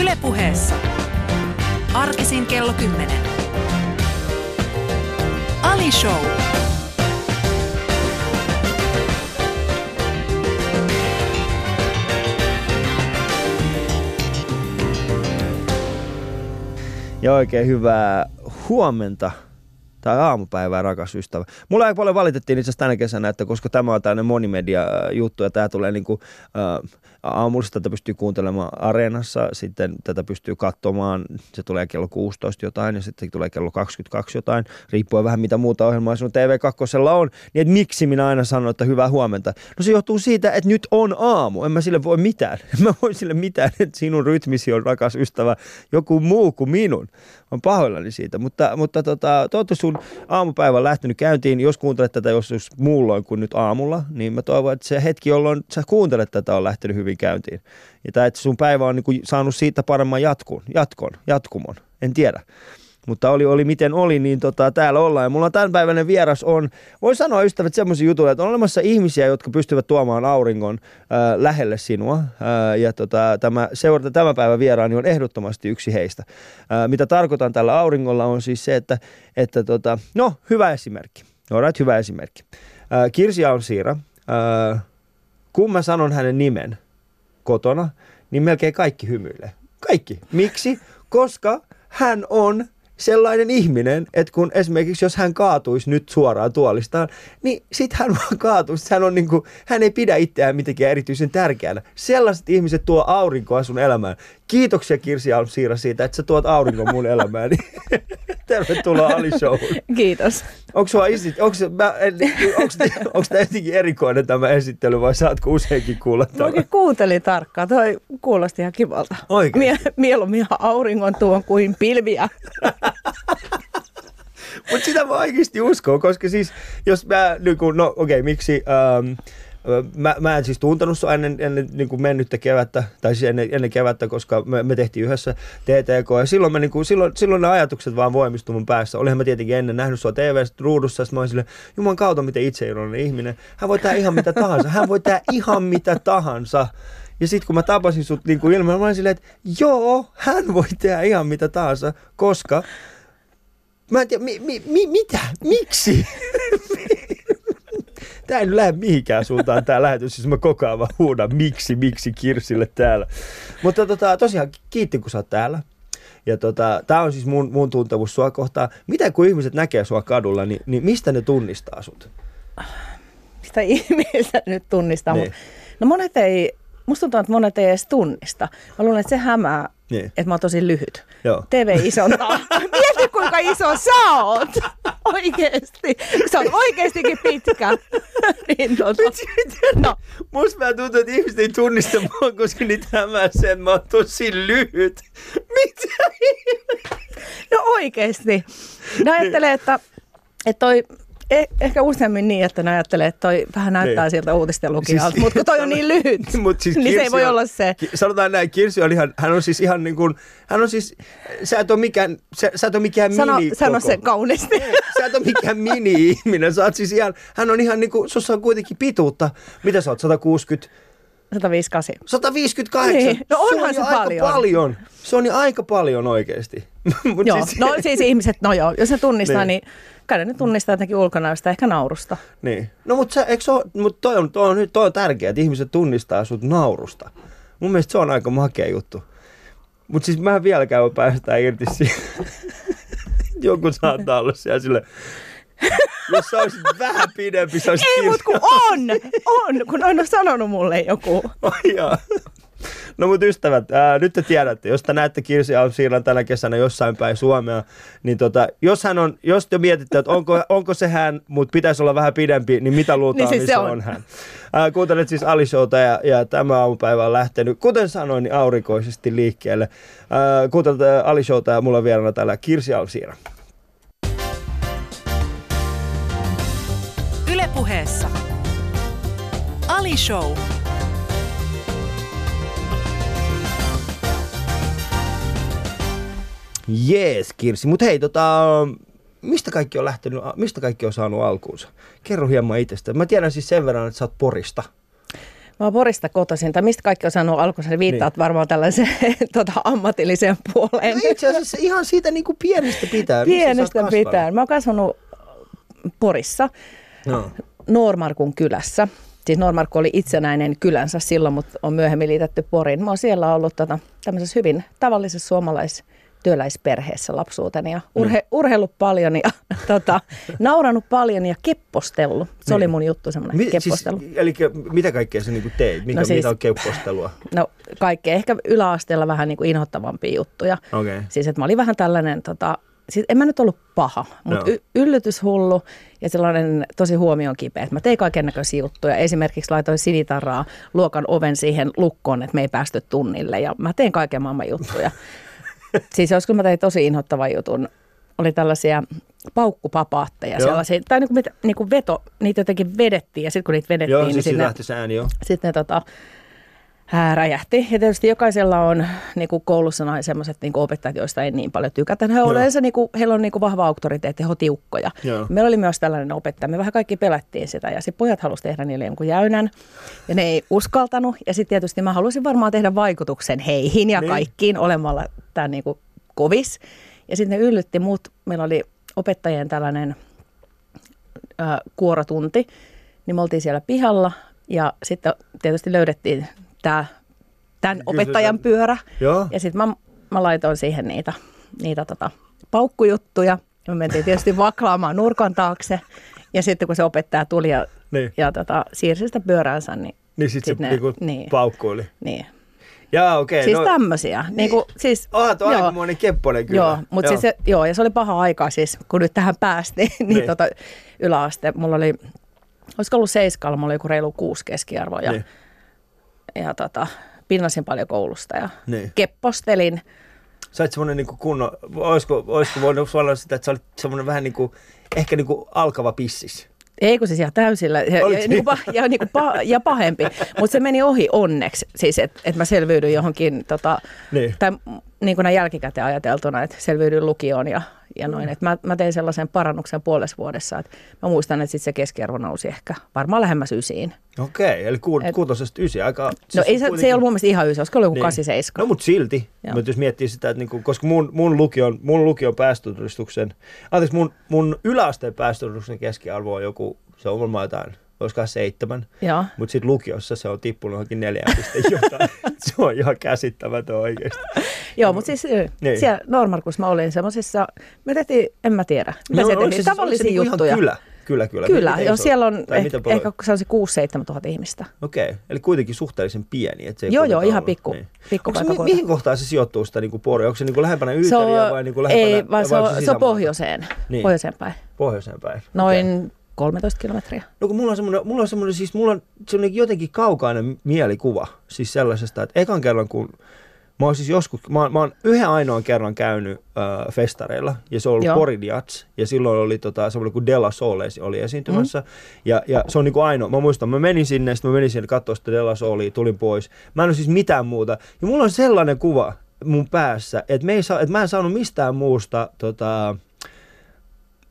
Ylepuheessa. Arkisin kello 10. Ali Show. Ja oikein hyvää huomenta tai aamupäivää, rakas ystävä. Mulla aika paljon valitettiin itse asiassa tänä kesänä, että koska tämä on tämmöinen monimedia-juttu ja tämä tulee niinku, äh, aamulla tätä pystyy kuuntelemaan areenassa, sitten tätä pystyy katsomaan, se tulee kello 16 jotain ja sitten tulee kello 22 jotain, riippuen vähän mitä muuta ohjelmaa sinun TV2 on, niin että miksi minä aina sanon, että hyvää huomenta? No se johtuu siitä, että nyt on aamu, en mä sille voi mitään, en mä voi sille mitään, että sinun rytmisi on rakas ystävä joku muu kuin minun on pahoillani siitä. Mutta, mutta tota, toivottavasti sun aamupäivä on lähtenyt käyntiin. Jos kuuntelet tätä joskus muulloin kuin nyt aamulla, niin mä toivon, että se hetki, jolloin sä kuuntelet tätä, on lähtenyt hyvin käyntiin. Ja tai, että sun päivä on niin saanut siitä paremman jatkun, jatkon, jatkumon. En tiedä mutta oli, oli miten oli, niin tota, täällä ollaan. Ja mulla on tämänpäiväinen vieras on, voi sanoa ystävät semmoisia jutuja, että on olemassa ihmisiä, jotka pystyvät tuomaan auringon äh, lähelle sinua. Äh, ja tota, tämä, seurata tämän päivän vieraani on ehdottomasti yksi heistä. Äh, mitä tarkoitan tällä auringolla on siis se, että, että tota, no hyvä esimerkki. Alright, hyvä esimerkki. Äh, Kirsi on Siira. Kun mä sanon hänen nimen kotona, niin melkein kaikki hymyilee. Kaikki. Miksi? Koska hän on sellainen ihminen, että kun esimerkiksi jos hän kaatuisi nyt suoraan tuolistaan, niin sit hän vaan kaatuisi. Hän, on niin kuin, hän ei pidä itseään mitenkään erityisen tärkeänä. Sellaiset ihmiset tuo aurinkoa sun elämään. Kiitoksia Kirsi Almsiira siitä, että sä tuot auringon mun elämääni. Tervetuloa Ali Showhun. Kiitos. Onko sua esit, onko, mä, onko, onko tämä jotenkin erikoinen tämä esittely vai saatko useinkin kuulla Mä oikein kuuntelin tarkkaan. Toi kuulosti ihan kivalta. Oikein? Mie, mieluummin ihan auringon tuon kuin pilviä. Mutta sitä mä oikeasti uskon, koska siis jos mä, no okei, okay, miksi... Ähm, Mä, mä en siis tuntenut sua ennen, ennen niin kuin mennyttä kevättä, tai siis ennen, ennen kevättä, koska me, me tehtiin yhdessä TTK, ja silloin, mä, niin kuin, silloin, silloin ne ajatukset vaan voimistuivat mun päässä. Olihan mä tietenkin ennen nähnyt sua TV-ruudussa, ja mä olin silleen, Juman kautta, miten itseiroinen ihminen. Hän voi tehdä ihan mitä tahansa, hän voi tehdä ihan mitä tahansa. Ja sitten kun mä tapasin sut niin kuin ilman, mä olin silleen, että joo, hän voi tehdä ihan mitä tahansa, koska Mä en tiedä, mi, mi, mi, mitä? Miksi? Tämä ei nyt lähde mihinkään suuntaan tämä lähetys, siis mä koko ajan vaan huudan miksi, miksi Kirsille täällä. Mutta tota, tosiaan kiitti, kun sä oot täällä. Ja tota, tämä on siis mun, mun tuntemus sua kohtaan. Miten kun ihmiset näkee sua kadulla, niin, niin mistä ne tunnistaa sut? Mistä ihmiset nyt tunnistaa? Niin. No monet ei, musta tuntuu, että monet ei edes tunnista. Mä luulen, että se hämää niin. Että mä oon tosi lyhyt. Joo. TV isontaa. Mieti kuinka iso sä oot. Oikeesti. Se on oikeestikin pitkä. niin, tota. no. Musta mä tuntuu, että ihmiset ei tunnista mua, koska niitä hämää sen, että mä oon tosi lyhyt. Mitä? no oikeesti. Ne ajattelee, että, että toi Eh, ehkä useammin niin, että ne ajattelee, että toi vähän näyttää niin. sieltä uutisten lukijalta, siis, mutta kun toi on niin lyhyt, mut siis niin se ei voi on, olla se. Sanotaan näin, Kirsi on ihan, hän on siis ihan niin kuin, hän on siis, sä et ole mikään, sä, sä et ole mikään sano, mini Sano se kauniisti. sä et ole mikään mini-ihminen, sä oot siis ihan, hän on ihan niin kuin, sussa on kuitenkin pituutta, mitä sä oot, 160, 158. 158. Niin. No onhan se, se paljon. paljon. Se on niin aika paljon oikeasti. Mut joo, siis... no siis ihmiset, no joo, jos ne tunnistaa, niin, niin kai ne tunnistaa jotenkin ulkonäöstä, ehkä naurusta. Niin. No mutta mutta toi on, toi, on, toi on tärkeää, että ihmiset tunnistaa sut naurusta. Mun mielestä se on aika makea juttu. Mutta siis mä vieläkään voi päästä irti siitä. Joku saattaa olla siellä sille, jos sä olisit vähän pidempi, sä olisit Ei, mutta kun on, on, kun on sanonut mulle joku. Oh, No mutta ystävät, ää, nyt te tiedätte, jos te näette Kirsi Almsiilan tänä kesänä jossain päin Suomea, niin tota, jos hän on, jos te mietitte, että onko, onko se hän, mutta pitäisi olla vähän pidempi, niin mitä luultaan, niin siis se on. on hän. Ää, kuuntelet siis Alishouta ja, ja tämä aamupäivä on lähtenyt, kuten sanoin, niin aurinkoisesti liikkeelle. Ää, kuuntelet Alishouta ja mulla on vieraana täällä Kirsi Almsiira. Ylepuheessa Ali Show. Jees, Kirsi. Mutta hei, tota, mistä kaikki on lähtenyt, mistä kaikki on saanut alkuunsa? Kerro hieman itsestä. Mä tiedän siis sen verran, että sä oot Porista. Mä oon Porista kotoisin, tai mistä kaikki on sanonut alkuun, niin viittaat niin. varmaan tällaiseen tota, ammatilliseen puoleen. No itse asiassa ihan siitä niin kuin pienestä pitää. Pienestä pitää. Mä oon kasvanut Porissa, no. Noormarkun kylässä. Siis Noormarkku oli itsenäinen kylänsä silloin, mutta on myöhemmin liitetty Poriin. Mä oon siellä ollut tota, tämmöisessä hyvin tavallisessa suomalaisessa työläisperheessä lapsuuteni ja urhe, mm. urheillut paljon ja tota, nauranut paljon ja keppostellut. Se niin. oli mun juttu, semmoinen Mi- keppostelu. Siis, eli mitä kaikkea sä niinku teit? Mikä, no siis, mitä on keppostelua? No kaikkea. Ehkä yläasteella vähän niinku inhottavampia juttuja. Okay. Siis että mä olin vähän tällainen, tota, siis en mä nyt ollut paha, mutta y- yllytyshullu ja sellainen tosi huomioon kipeä. Mä tein kaiken näköisiä juttuja. Esimerkiksi laitoin sinitarraa luokan oven siihen lukkoon, että me ei päästy tunnille ja mä tein kaiken maailman juttuja. siis joskus mä tein tosi inhottavan jutun. Oli tällaisia paukkupapaatteja, joo. sellaisia, tai niin kuin, niin kuin veto, niitä jotenkin vedettiin ja sitten kun niitä vedettiin, joo, niin siis sitten lähti se ääni, joo. Sitten ne tota, räjähti. Ja tietysti jokaisella on niin kuin koulussa noin sellaiset niin kuin opettajat, joista ei niin paljon tykätä. He on yleensä, niin kuin, heillä on niin kuin vahva auktoriteetti, he on tiukkoja. Joo. Meillä oli myös tällainen opettaja. Me vähän kaikki pelättiin sitä ja sitten pojat halusivat tehdä niille jonkun jäynän ja ne ei uskaltanut. Ja sitten tietysti mä halusin varmaan tehdä vaikutuksen heihin ja niin. kaikkiin olemalla tämä niin kuin kovis. Ja sitten ne yllytti muut. Meillä oli opettajien tällainen äh, kuorotunti, niin me oltiin siellä pihalla ja sitten tietysti löydettiin tämä tämän opettajan pyörä. Joo. Ja sitten mä, mä laitoin siihen niitä, niitä tota, paukkujuttuja. Me mentiin tietysti vaklaamaan nurkan taakse. Ja sitten kun se opettaja tuli ja, niin. ja tota, siirsi sitä pyöräänsä, niin niin sitten sit se ne, niinku niin, paukkuili. Niin. Jaa, okei. Okay, siis no, tämmöisiä. Niin, niin kuin, siis, oh, tuo joo, aikamoinen kepponen kyllä. Joo, mutta joo. Siis joo, ja se oli paha aika siis, kun nyt tähän päästiin, niin, niin. Tota, yläaste. Mulla oli, olisiko ollut seiskalla, mulla oli joku reilu kuusi keskiarvoa. Ja, niin. Ja tota, pinnasin paljon koulusta ja niin. keppostelin. Sä olet semmoinen niin kunnon, olisiko, olisiko voinut sanoa sitä, että sä olit semmoinen vähän niin kuin, ehkä niin kuin alkava pissis? Ei kun siis ihan täysillä ja, ja, niin kuin, ja, niin kuin, pa, ja pahempi, mutta se meni ohi onneksi, siis että et mä selviydyin johonkin, tota, niin. tai niin kuin jälkikäteen ajateltuna, että selviydyin lukioon ja ja noin. Et mä, mä tein sellaisen parannuksen puolessa vuodessa, että mä muistan, että sit se keskiarvo nousi ehkä varmaan lähemmäs ysiin. Okei, eli ku, Et, kuutosesta ysi aika... No siis ei, se, kuitenkin... se ei ollut mun mielestä ihan ysi, olisiko ollut joku niin. 8 No mutta silti, mutta jos miettii sitä, että niinku, koska mun, mun, lukion, mun lukion päästötodistuksen, anteeksi mun, mun yläasteen päästötodistuksen keskiarvo on joku, se on varmaan jotain olisikohan seitsemän. Mutta sitten lukiossa se on tippunut johonkin neljään piste jotain. se on ihan käsittämätön oikeasti. Joo, mutta siis niin. siellä Normarkus mä olin semmoisissa, me tehtiin, en mä tiedä, me no, tehtiin, siis, tavallisia se niinku juttuja. Kyllä, kyllä, kyllä. Kyllä, joo, siellä on ehkä, ehkä se on se 6-7 tuhatta ihmistä. Okei, okay. eli kuitenkin suhteellisen pieni. Että se joo, joo, ihan pikku, niin. pikku mi- Mihin kohtaan se sijoittuu sitä niin Pori? Onko se niin kuin lähempänä Yyteriä vai niin kuin lähempänä? Ei, vaan se on, se on pohjoiseen, niin. pohjoiseen päin. Pohjoiseen päin. Noin okay. 13 kilometriä. No kun mulla on semmoinen, mulla on semmoinen, siis mulla on semmoinen jotenkin kaukainen mielikuva siis sellaisesta, että ekan kerran kun Mä oon siis joskus, mä, mä oon yhden ainoan kerran käynyt äh, festareilla, ja se on ollut Poridiats, ja silloin oli tota, semmoinen kuin Della Soles oli esiintymässä, mm. ja, ja se on niin kuin ainoa. Mä muistan, mä menin sinne, sitten mä menin sinne katsoa sitä Della Solia, tulin pois. Mä en ole siis mitään muuta. Ja mulla on sellainen kuva mun päässä, että, me ei saa, että mä en saanut mistään muusta tota,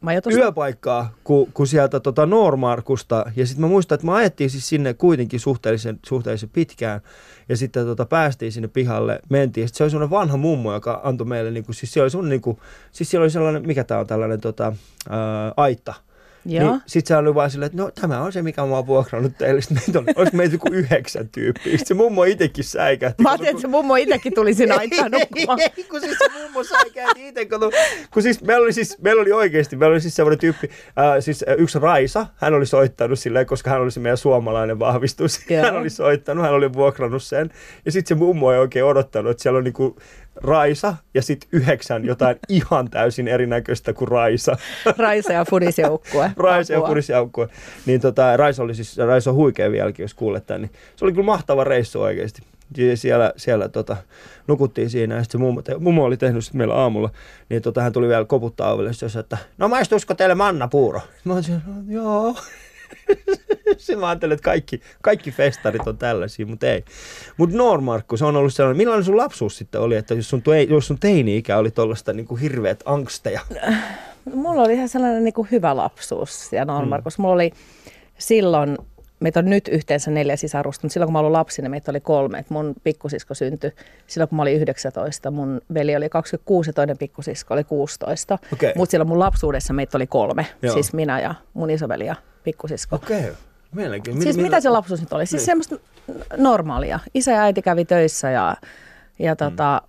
Majoitusta. yöpaikkaa kuin, kuin sieltä tota Normarkusta. Ja sitten mä muistan, että mä ajettiin siis sinne kuitenkin suhteellisen, suhteellisen pitkään. Ja sitten tota, päästiin sinne pihalle, mentiin. Sitten se oli sellainen vanha mummo, joka antoi meille, niin kuin, siis siellä oli niin kuin, siis siellä oli sellainen, mikä tämä on tällainen tota, ää, aitta Joo. Niin sitten se oli vaan silleen, että no tämä on se, mikä mä oon vuokrannut teille. Sitten meitä oli, olisi meitä joku yhdeksän tyyppiä. Sitten se mummo itsekin säikähti. Mä ajattelin, että se mummo itsekin tuli sinä aittaan nukkumaan. Ei, kun siis se mummo säikähti itse. Kun, kun siis meillä oli, siis, meillä oli oikeasti, meillä oli siis sellainen tyyppi, äh, siis äh, yksi Raisa, hän oli soittanut silleen, koska hän oli se meidän suomalainen vahvistus. Joo. Hän oli soittanut, hän oli vuokrannut sen. Ja sitten se mummo ei oikein odottanut, että siellä on niinku Raisa ja sitten yhdeksän jotain ihan täysin erinäköistä kuin Raisa. Raisa ja fudisjoukkue. Raisa ja fudisjoukkue. Niin tota, Raisa oli siis, Raisa on huikea vieläkin, jos kuulette, niin se oli kyllä mahtava reissu oikeasti. Siellä, siellä tota, nukuttiin siinä ja sitten mummo, te, mummo oli tehnyt sitten meillä aamulla, niin tota, hän tuli vielä koputtaa ovelle, että no maistuisiko teille mannapuuro? Mä olisin, no, joo. se mä ajattelen, että kaikki, kaikki festarit on tällaisia, mutta ei. Mutta Normarkku, se on ollut sellainen, millainen sun lapsuus sitten oli, että jos sun, jos sun teini-ikä oli tuollaista niin kuin hirveät angsteja? Mulla oli ihan sellainen niin kuin hyvä lapsuus ja Normarkus. Mm. Mulla oli silloin meitä on nyt yhteensä neljä sisarusta, mutta silloin kun mä olin lapsi, niin meitä oli kolme. Et mun pikkusisko syntyi silloin, kun mä olin 19. Mun veli oli 26 ja toinen pikkusisko oli 16. Okei. Mutta silloin mun lapsuudessa meitä oli kolme. Joo. Siis minä ja mun isoveli ja pikkusisko. Okei. Okay. Mielenkiintoista. Siis mitä se lapsuus nyt oli? Siis Niin. semmoista normaalia. Isä ja äiti kävi töissä ja, ja tota,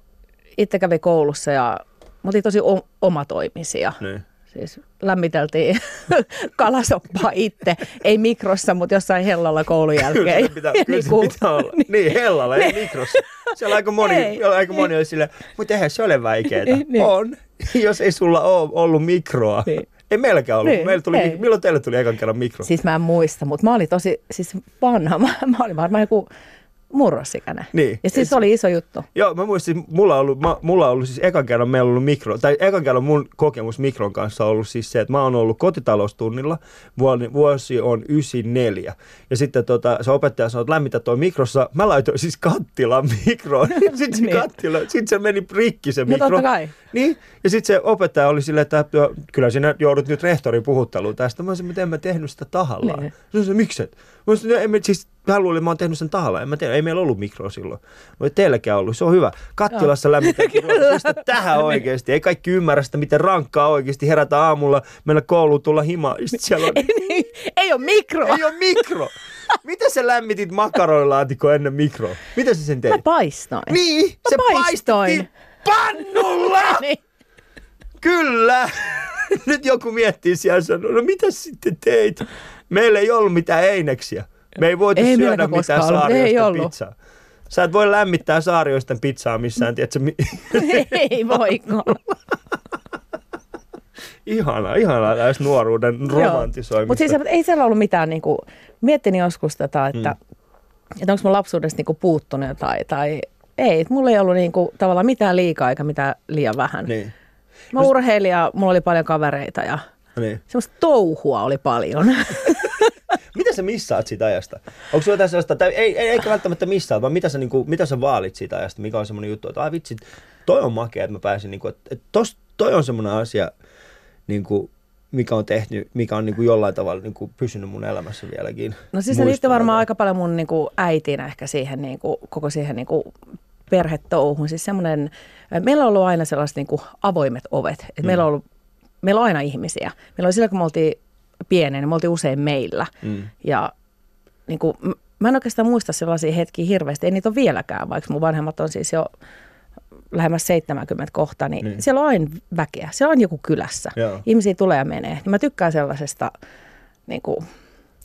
itse kävi koulussa ja me oltiin tosi omatoimisia. Niin. Siis lämmiteltiin kalasoppaa itse, ei mikrossa, mutta jossain hellalla koulun jälkeen. Kyllä se pitää, kyllä se pitää olla. Niin, hellalla, ei mikrossa. Siellä aika moni, Ei. aika moni oli silleen, mutta eihän se ole vaikeaa. Niin. On, jos ei sulla ole ollut mikroa. Niin. Ei meilläkään ollut. Niin, Meillä tuli, ei. milloin teille tuli ekan kerran mikro? Siis mä en muista, mutta mä olin tosi siis vanha. Mä, mä olin varmaan joku murrosikäinen. Niin. Ja siis se oli iso juttu. Joo, mä muistin, mulla on ollut, mä, mulla on ollut siis ekan kerran meillä on ollut mikro, tai ekan kerran mun kokemus mikron kanssa on ollut siis se, että mä oon ollut kotitaloustunnilla, vuosi, vuosi on 94. Ja sitten tota, se opettaja sanoi, että lämmitä toi mikrossa. Mä laitoin siis kattilan mikroon. sitten se Niin. kattila, sitten se meni rikki se No mikro. totta kai. Niin, ja sitten se opettaja oli silleen, että "Joo, kyllä sinä joudut nyt rehtorin puhutteluun tästä. Mä sanoin, että en mä tehnyt sitä tahallaan. Niin. Se on se, mikset? Mä että en mä, siis hän luuli, että mä oon tehnyt sen tahallaan. En mä tiedä, ei meillä ollut mikroa silloin. Mutta teilläkään ollut, se on hyvä. Kattilassa lämmitää, pistä tähän oikeasti. Ei kaikki ymmärrä sitä, miten rankkaa oikeasti herätä aamulla, mennä kouluun, tulla himaan. Ja sit siellä on, ei ole mikroa. ei ole mikro. Miten sä lämmitit makaronilaatikko ennen mikroa? Mitä sä sen teit? Mä paistoin. Niin, se paistoin. pannulla! Niin. Kyllä! Nyt joku miettii siellä sanoo, no mitä sitten teit? Meillä ei ollut mitään eineksiä. Me ei voitu Ei syödä mitään ollut. pizzaa. Sä et voi lämmittää saarioisten pizzaa missään, tiedätkö? ei voikaan. Ihanaa, ihanaa täys nuoruuden romantisoimista. Mutta siis ei siellä ollut mitään, niinku, miettin joskus tätä, että, mm. että onko mun lapsuudesta niinku puuttunut jotain tai ei. Mulla ei ollut niinku, tavallaan mitään liikaa eikä mitään liian vähän. Niin, Mä urheilin ja mulla oli paljon kavereita ja niin. semmoista touhua oli paljon. Mitä sä missaat siitä ajasta? Onko sulla jotain sellaista, tai ei, ei, eikä välttämättä missaat, vaan mitä sä, niinku, mitä sä vaalit siitä ajasta? Mikä on semmoinen juttu, että ai vitsi, toi on makea, että mä pääsin, niinku, että, että tos, toi on semmoinen asia, niinku, mikä on tehnyt, mikä on niinku jollain tavalla niinku pysynyt mun elämässä vieläkin. No siis se liittyy varmaan aika paljon mun niinku äitiin ehkä siihen niinku, koko siihen niinku perhetouhun. Siis semmoinen, meillä on ollut aina sellaiset niinku avoimet ovet. Et Mm. meillä, on ollut, meillä on aina ihmisiä. Meillä oli silloin, kun me oltiin pieniä, niin me oltiin usein meillä. Mm. Ja niin kuin, mä en oikeastaan muista sellaisia hetkiä hirveästi. Ei niitä ole vieläkään, vaikka mun vanhemmat on siis jo lähemmäs 70 kohta, niin, Niin. niin. siellä on aina väkeä. Siellä on joku kylässä. Joo. Ihmisiä tulee ja menee. Niin mä tykkään sellaisesta, niin kuin,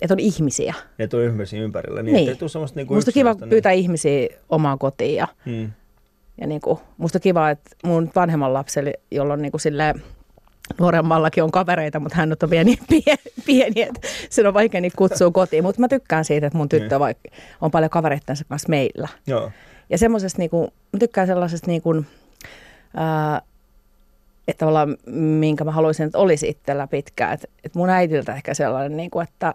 että on ihmisiä. Et on ihmisiä ympärillä. Niin, Niin. Ei tule semmoista niinku Musta on kiva yksinäistä, pyytää ihmisiä omaan kotiin ja, Niin. Mm. ja niin kuin, musta kiva, että mun vanhemman lapselle, jolla on niin kuin silleen, nuoremmallakin on kavereita, mutta hän on vielä niin pieni, pieni että sen on vaikea niitä kutsua kotiin. Mutta mä tykkään siitä, että mun tyttö Niin. vaikka on paljon kavereittensa kanssa meillä. Joo. Ja semmoisesta, niinku, mä tykkään sellaisesta, niinku, ää, että tavallaan minkä mä haluaisin, että olisi itsellä pitkään. Että et mun äidiltä ehkä sellainen, niinku, että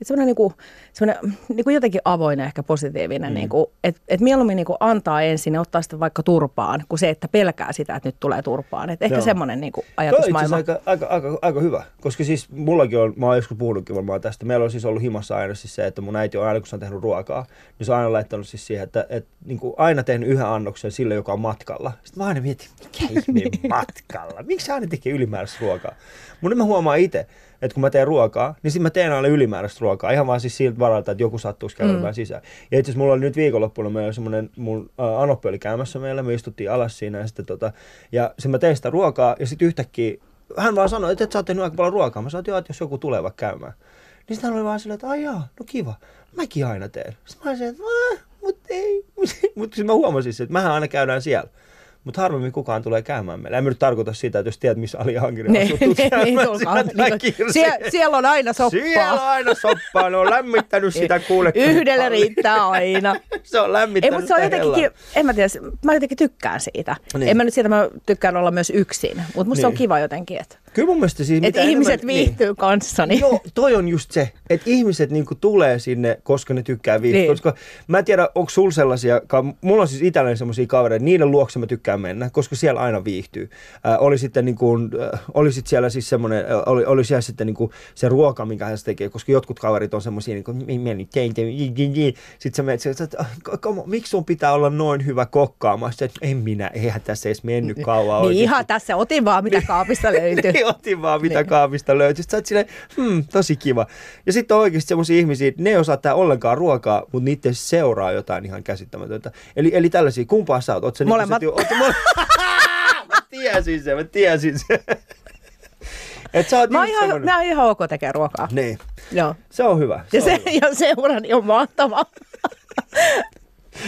et semmoinen, niinku, semmoinen niinku jotenkin avoin ehkä positiivinen. Mm. Mm. Niinku, että et mieluummin niinku antaa ensin ja ottaa sitä vaikka turpaan, kuin se, että pelkää sitä, että nyt tulee turpaan. Et ehkä Joo. semmoinen Toi on itse ajatusmaailma. asiassa aika, aika, aika, aika, hyvä, koska siis mullakin on, mä oon joskus puhunutkin varmaan tästä, meillä on siis ollut himassa aina siis se, että mun äiti on aina kun se on tehnyt ruokaa, niin se on aina laittanut siis siihen, että, että niin kuin aina tehnyt yhden annoksen sille, joka on matkalla. Sitten mä aina mietin, mikä ihme matkalla? Miksi aina tekee ylimääräistä ruokaa? Nyt mä huomaan itse, että kun mä teen ruokaa, niin sitten mä teen aina ylimääräistä ruokaa, ihan vaan siis siltä varalta, että joku sattuisi käymään mm. sisään. Ja itse asiassa mulla oli nyt viikonloppuna meillä oli semmoinen, mun ä, Anoppi oli käymässä meillä, me istuttiin alas siinä ja sitten tota, ja sitten mä tein sitä ruokaa ja sitten yhtäkkiä hän vaan sanoi, että et sä oot tehnyt aika paljon ruokaa. Mä sanoin, että joo, että jos joku tulee vaikka käymään. Niin sitten hän oli vaan silleen, että ai jaa, no kiva. Mäkin aina teen. Sitten mä olisin, että "Äh, mut ei. Mutta sitten mä huomasin, että mähän aina käydään siellä. Mutta harvemmin kukaan tulee käymään meillä. En mä nyt tarkoita sitä, että jos tiedät, missä Ali Hankinen Ne, asuu, niin, siellä on aina soppaa. Siellä on aina soppaa, ne on lämmittänyt sitä kuule. Yhdelle riittää aina. Se on Ei, lämmittänyt mutta se on jotenkin, en mä tiedä, mä jotenkin tykkään siitä. Niin. Niin. En mä nyt siitä, mä tykkään olla myös yksin, mutta musta niin. se on Niin. kiva jotenkin, että Kyllä mun mielestä siis... Että ihmiset enemmän, viihtyy niin. kanssani. Joo, toi on just se, että ihmiset niinku tulee sinne, koska ne tykkää viihtyä. Niin. Koska mä en tiedä, onko sulla sellaisia, mulla on siis itselläni sellaisia kavereita, niiden luokse mä tykkään mennä, koska siellä aina viihtyy. Äh, oli sitten niinku, äh, oli sit siellä siis semmoinen, äh, oli, oli siellä sitten niinku se ruoka, minkä hän tekee, koska jotkut kaverit on semmoisia, niinku, mä nyt tein, sitten sä menet, että miksi sun pitää olla noin hyvä kokkaamassa? Että en minä, eihän tässä edes mennyt kauan Niin ihan tässä, otin vaan mitä kaapista löytyy. niin, otin vaan mitä niin. kaapista löytyy. Sitten sä oot silleen, hmm, tosi kiva. Ja sitten on oikeasti semmoisia ihmisiä, ne ei osaa tää ollenkaan ruokaa, mutta niiden seuraa jotain ihan käsittämätöntä. Eli, eli tällaisia, kumpaa sä oot? Oot sä niinku Molemmat. Niin, oot, mole... mä tiesin sen, mä tiesin sen. Et sä oot mä, ihan, mä oon ihan ok tekee ruokaa. Niin. Joo. Se on hyvä. Se ja, se, on hyvä. ja seurani on mahtava.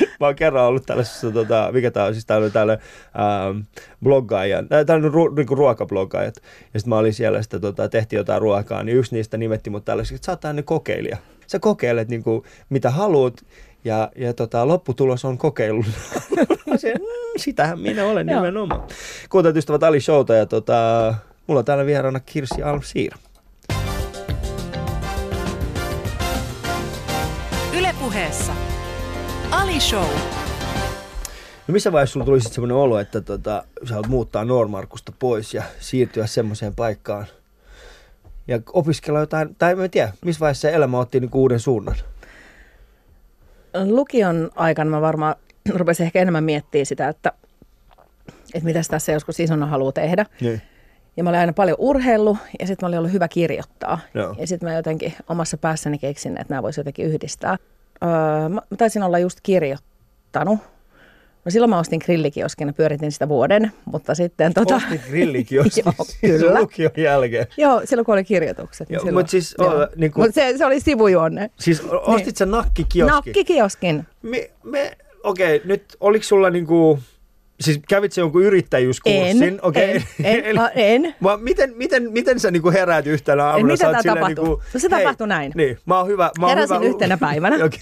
mä oon kerran ollut tällaisessa, tota, mikä tää on, siis täällä oli täällä ähm, bloggaaja, täällä on ru, niinku ruokablogaajat, ja sitten mä olin siellä, sitten tota, tehtiin jotain ruokaa, niin yksi niistä nimetti mut tällaiseksi, että sä oot tällainen kokeilija. Sä kokeilet niinku, mitä haluat, ja, ja tota, lopputulos on kokeilu. se, mm, sitähän minä olen nimenomaan. Kuuntelut ystävät Ali Showta, ja tota, mulla on täällä vieraana Kirsi Almsiir. Ylepuheessa Ali Show. No missä vaiheessa sulla tuli sitten semmoinen olo, että tota, sä haluat muuttaa Normarkusta pois ja siirtyä semmoiseen paikkaan ja opiskella jotain, tai en tiedä, missä vaiheessa elämä otti niin uuden suunnan? Lukion aikana mä varmaan rupesin ehkä enemmän miettimään sitä, että, että mitä tässä joskus isona haluaa tehdä. Niin. Ja mä olin aina paljon urheillut ja sitten mä olin ollut hyvä kirjoittaa. Joo. Ja sitten mä jotenkin omassa päässäni keksin, että nämä voisi jotenkin yhdistää öö, mä taisin olla just kirjoittanut. No silloin mä ostin grillikioskin ja pyöritin sitä vuoden, mutta sitten... Tota... Ostin grillikioskin joo, kyllä. lukion jälkeen? Joo, silloin kun oli kirjoitukset. Niin joo, mutta siis... O, niin kuin... Mut se, se oli sivujuonne. Siis ostit niin. sä nakkikioskin? Nakkikioskin. Me, me, okei, okay, nyt oliko sulla niinku... Siis kävit se jonkun yrittäjyyskurssin? En, okay. en, en, en. en. Mä, miten, miten, miten sä niinku heräät yhtenä aamuna? Mitä tämä tapahtui? Niinku, no se tapahtui näin. Niin, mä oon hyvä. Mä oon Heräsin hyvä. yhtenä päivänä okay.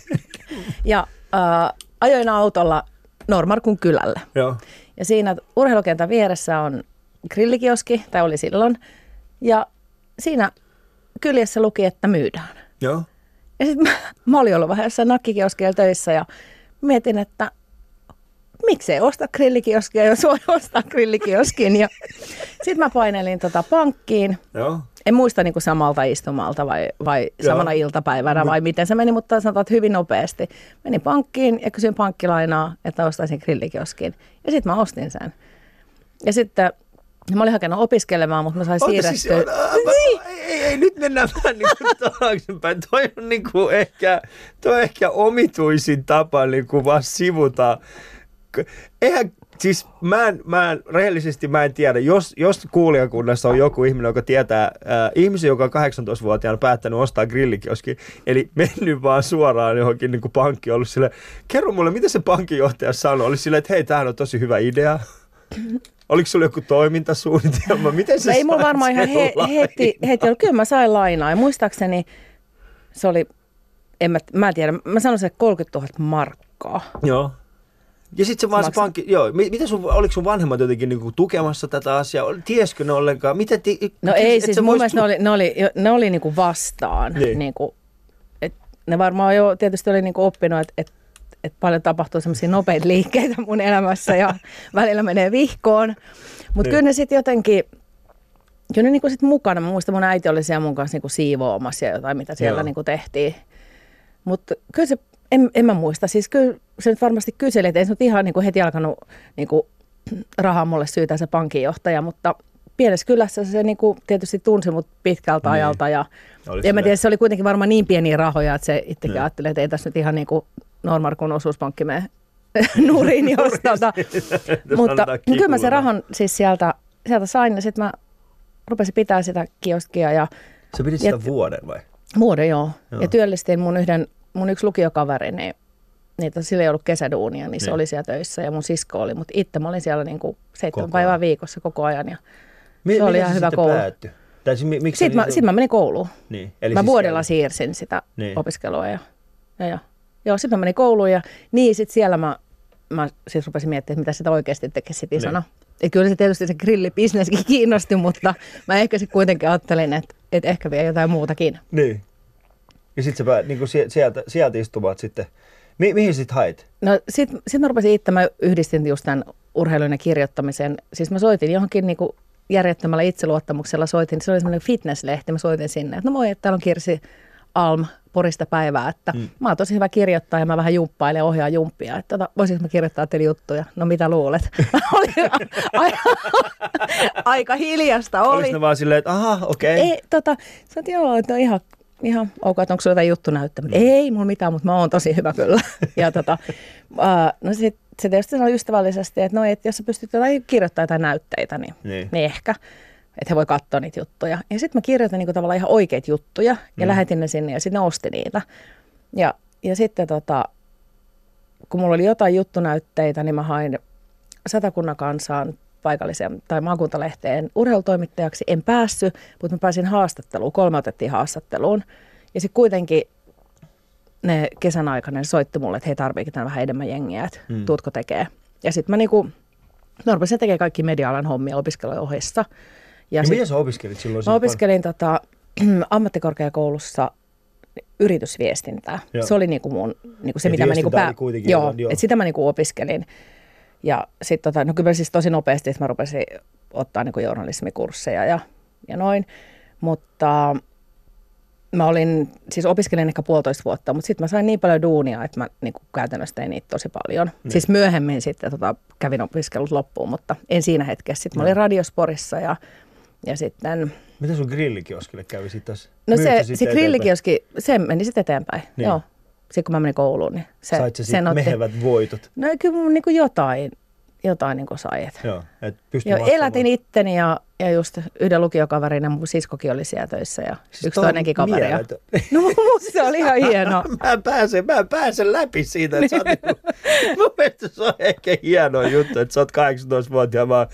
ja äh, ajoin autolla Normarkun kylälle. Joo. Ja siinä urheilukentän vieressä on grillikioski, tai oli silloin. Ja siinä kyljessä luki, että myydään. Joo. Ja sitten mä, mä olin ollut vähän jossain nakkikioskilla töissä ja mietin, että miksei osta grillikioskia, jos voi ostaa grillikioskin. Ja sitten mä painelin tota pankkiin. Joo. En muista niin kuin samalta istumalta vai, vai samana iltapäivänä vai miten se meni, mutta sanotaan, että hyvin nopeasti. Menin pankkiin ja kysyin pankkilainaa, että ostaisin grillikioskin. Ja sitten mä ostin sen. Ja sitten Mä olin hakenut opiskelemaan, mutta mä sain siirrettyä. Siis, on, niin. ei, ei, ei, nyt mennään vähän niin kuin taaksepäin. Toi on, niin kuin ehkä, toi ehkä omituisin tapa niin kuin vaan sivuta eihän, siis mä en, mä en, rehellisesti mä en tiedä, jos, jos kuulijakunnassa on joku ihminen, joka tietää, äh, ihmisen, joka on 18-vuotiaana päättänyt ostaa grillikioskin, eli mennyt vaan suoraan johonkin niin kuin pankkiin, ollut sille, kerro mulle, mitä se pankinjohtaja sanoi, oli silleen, että hei, tämähän on tosi hyvä idea. Oliko sulla joku toimintasuunnitelma? Miten se Ei mulla varmaan ihan he, heti, heti ollut. Kyllä mä sain lainaa ja muistaakseni se oli, en mä, mä en tiedä, mä sanoisin, että 30 000 markkaa. Joo. Ja sitten se vaan se pankki, joo, mitä sun, oliko sun vanhemmat jotenkin niinku tukemassa tätä asiaa? Tieskö ne ollenkaan? Mitä ti, no ei, siis mun mielestä ne oli, ne oli, ne oli niinku vastaan. Niin. Niinku, et ne varmaan jo tietysti oli niinku oppinut, että et, et paljon tapahtuu semmoisia nopeita liikkeitä mun elämässä ja välillä menee vihkoon. Mutta niin. kyllä ne sitten jotenkin, kyllä ne niinku sit mukana. Mä muistan, mun äiti oli siellä mun kanssa niinku siivoamassa ja jotain, mitä siellä niinku tehtiin. Mutta kyllä se en, en mä muista. Siis kyllä se nyt varmasti kyseli, että ei se nyt ihan niin kuin heti alkanut niin kuin, rahaa mulle syytää se pankinjohtaja, mutta pienessä kylässä se niin kuin, tietysti tunsi mut pitkältä niin. ajalta. Ja, ja mä tiedän, se oli kuitenkin varmaan niin pieniä rahoja, että se itsekin niin. ajatteli, että ei tässä nyt ihan niin kuin Normarkun osuuspankki mene nurin jostain. mutta kyllä mä sen rahan siis sieltä, sieltä sain ja sitten mä rupesin pitää sitä kioskia. Ja, Sä pidit sitä vuoden vai? Vuoden, joo. joo. Ja työllistin mun yhden mun yksi lukiokaveri, niin niitä sillä ei ollut kesäduunia, niin, niin se oli siellä töissä ja mun sisko oli, mutta itse mä olin siellä niin kuin seitsemän koko päivää viikossa koko ajan ja Mi- se oli ihan hyvä koulu. Päättyi? Tai siis, miksi sitten, mä, niin sit mä menin kouluun. Niin. Eli mä siis vuodella siellä... siirsin sitä niin. opiskelua ja, ja, ja. Joo, sitten mä menin kouluun ja niin sitten siellä mä, mä siis rupesin miettimään, että mitä sitä oikeasti tekee sit isona. Niin. Et kyllä se tietysti se grillibisneskin kiinnosti, mutta mä ehkä sitten kuitenkin ajattelin, että, että ehkä vielä jotain muutakin. Niin. Ja sitten sä niin sieltä, sieltä istuvat sitten. Mi- mihin sitten hait? No sitten sit mä rupesin itse, mä yhdistin just tämän urheilun ja kirjoittamisen. Siis mä soitin johonkin niin kuin järjettömällä itseluottamuksella soitin. Se oli semmoinen fitnesslehti, mä soitin sinne. Että no moi, että täällä on Kirsi Alm Porista päivää, että mm. mä oon tosi hyvä kirjoittaa ja mä vähän jumppailen ohjaa jumppia, että tota, voisinko mä kirjoittaa teille juttuja? No mitä luulet? oli aika, aika hiljasta. Oli. Olis ne vaan silleen, että aha, okei. Okay. Ei, tota, sä joo, että on ihan, ihan ok, että onko sulla jotain juttu näyttämään. Mm. Ei mulla mitään, mutta mä oon tosi hyvä kyllä. ja tota, uh, no sit, se tietysti sanoi ystävällisesti, että no, et jos sä pystyt jotain kirjoittamaan jotain näytteitä, niin, niin. niin ehkä että he voi katsoa niitä juttuja. Ja sitten mä kirjoitin niin tavallaan ihan oikeita juttuja ja mm. lähetin ne sinne ja sitten ne osti niitä. Ja, ja sitten tota, kun mulla oli jotain juttunäytteitä, niin mä hain Satakunnan kansaan paikalliseen tai maakuntalehteen urheilutoimittajaksi. En päässyt, mutta mä pääsin haastatteluun. Kolme otettiin haastatteluun. Ja sitten kuitenkin ne kesän aikana ne soitti mulle, että hei tarviikin tämän vähän enemmän jengiä, että mm. tuutko tekee. Ja sitten mä niinku, mä rupesin tekemään kaikki media-alan hommia opiskelujen ohessa. Ja, ja sit, mitä sä opiskelit silloin? Mä opiskelin tota, ammattikorkeakoulussa yritysviestintää. Joo. Se oli niinku mun, niinku se, ja mitä mä niinku pää... Joo, joo. Et sitä mä niinku opiskelin. Ja sitten tota, no kyllä siis tosi nopeasti, että mä rupesin ottaa niinku journalismikursseja ja, ja noin. Mutta mä olin, siis opiskelin ehkä puolitoista vuotta, mutta sitten mä sain niin paljon duunia, että mä niin kuin käytännössä tein niitä tosi paljon. Niin. Siis myöhemmin sitten tota, kävin opiskelut loppuun, mutta en siinä hetkessä. Sitten mä olin Radiosporissa ja ja sitten... Miten sun grillikioskille kävi sitten No se, se grillikioski, se meni sitten eteenpäin, niin. joo. Sitten kun mä menin kouluun, niin se, Sait sä sen otti... mehevät voitot? No kyllä mun niin kuin jotain, jotain niin kuin sai. Et. Joo, et Joo, elätin itteni ja, ja just yhden lukiokaverin ja mun siskokin oli siellä töissä ja siis yksi toinenkin kaveri. Ja... No se oli ihan hieno. mä, en pääse, mä en pääse läpi siitä, että sä oot, niin mun mielestä se on ehkä hieno juttu, että sä oot 18-vuotiaan vaan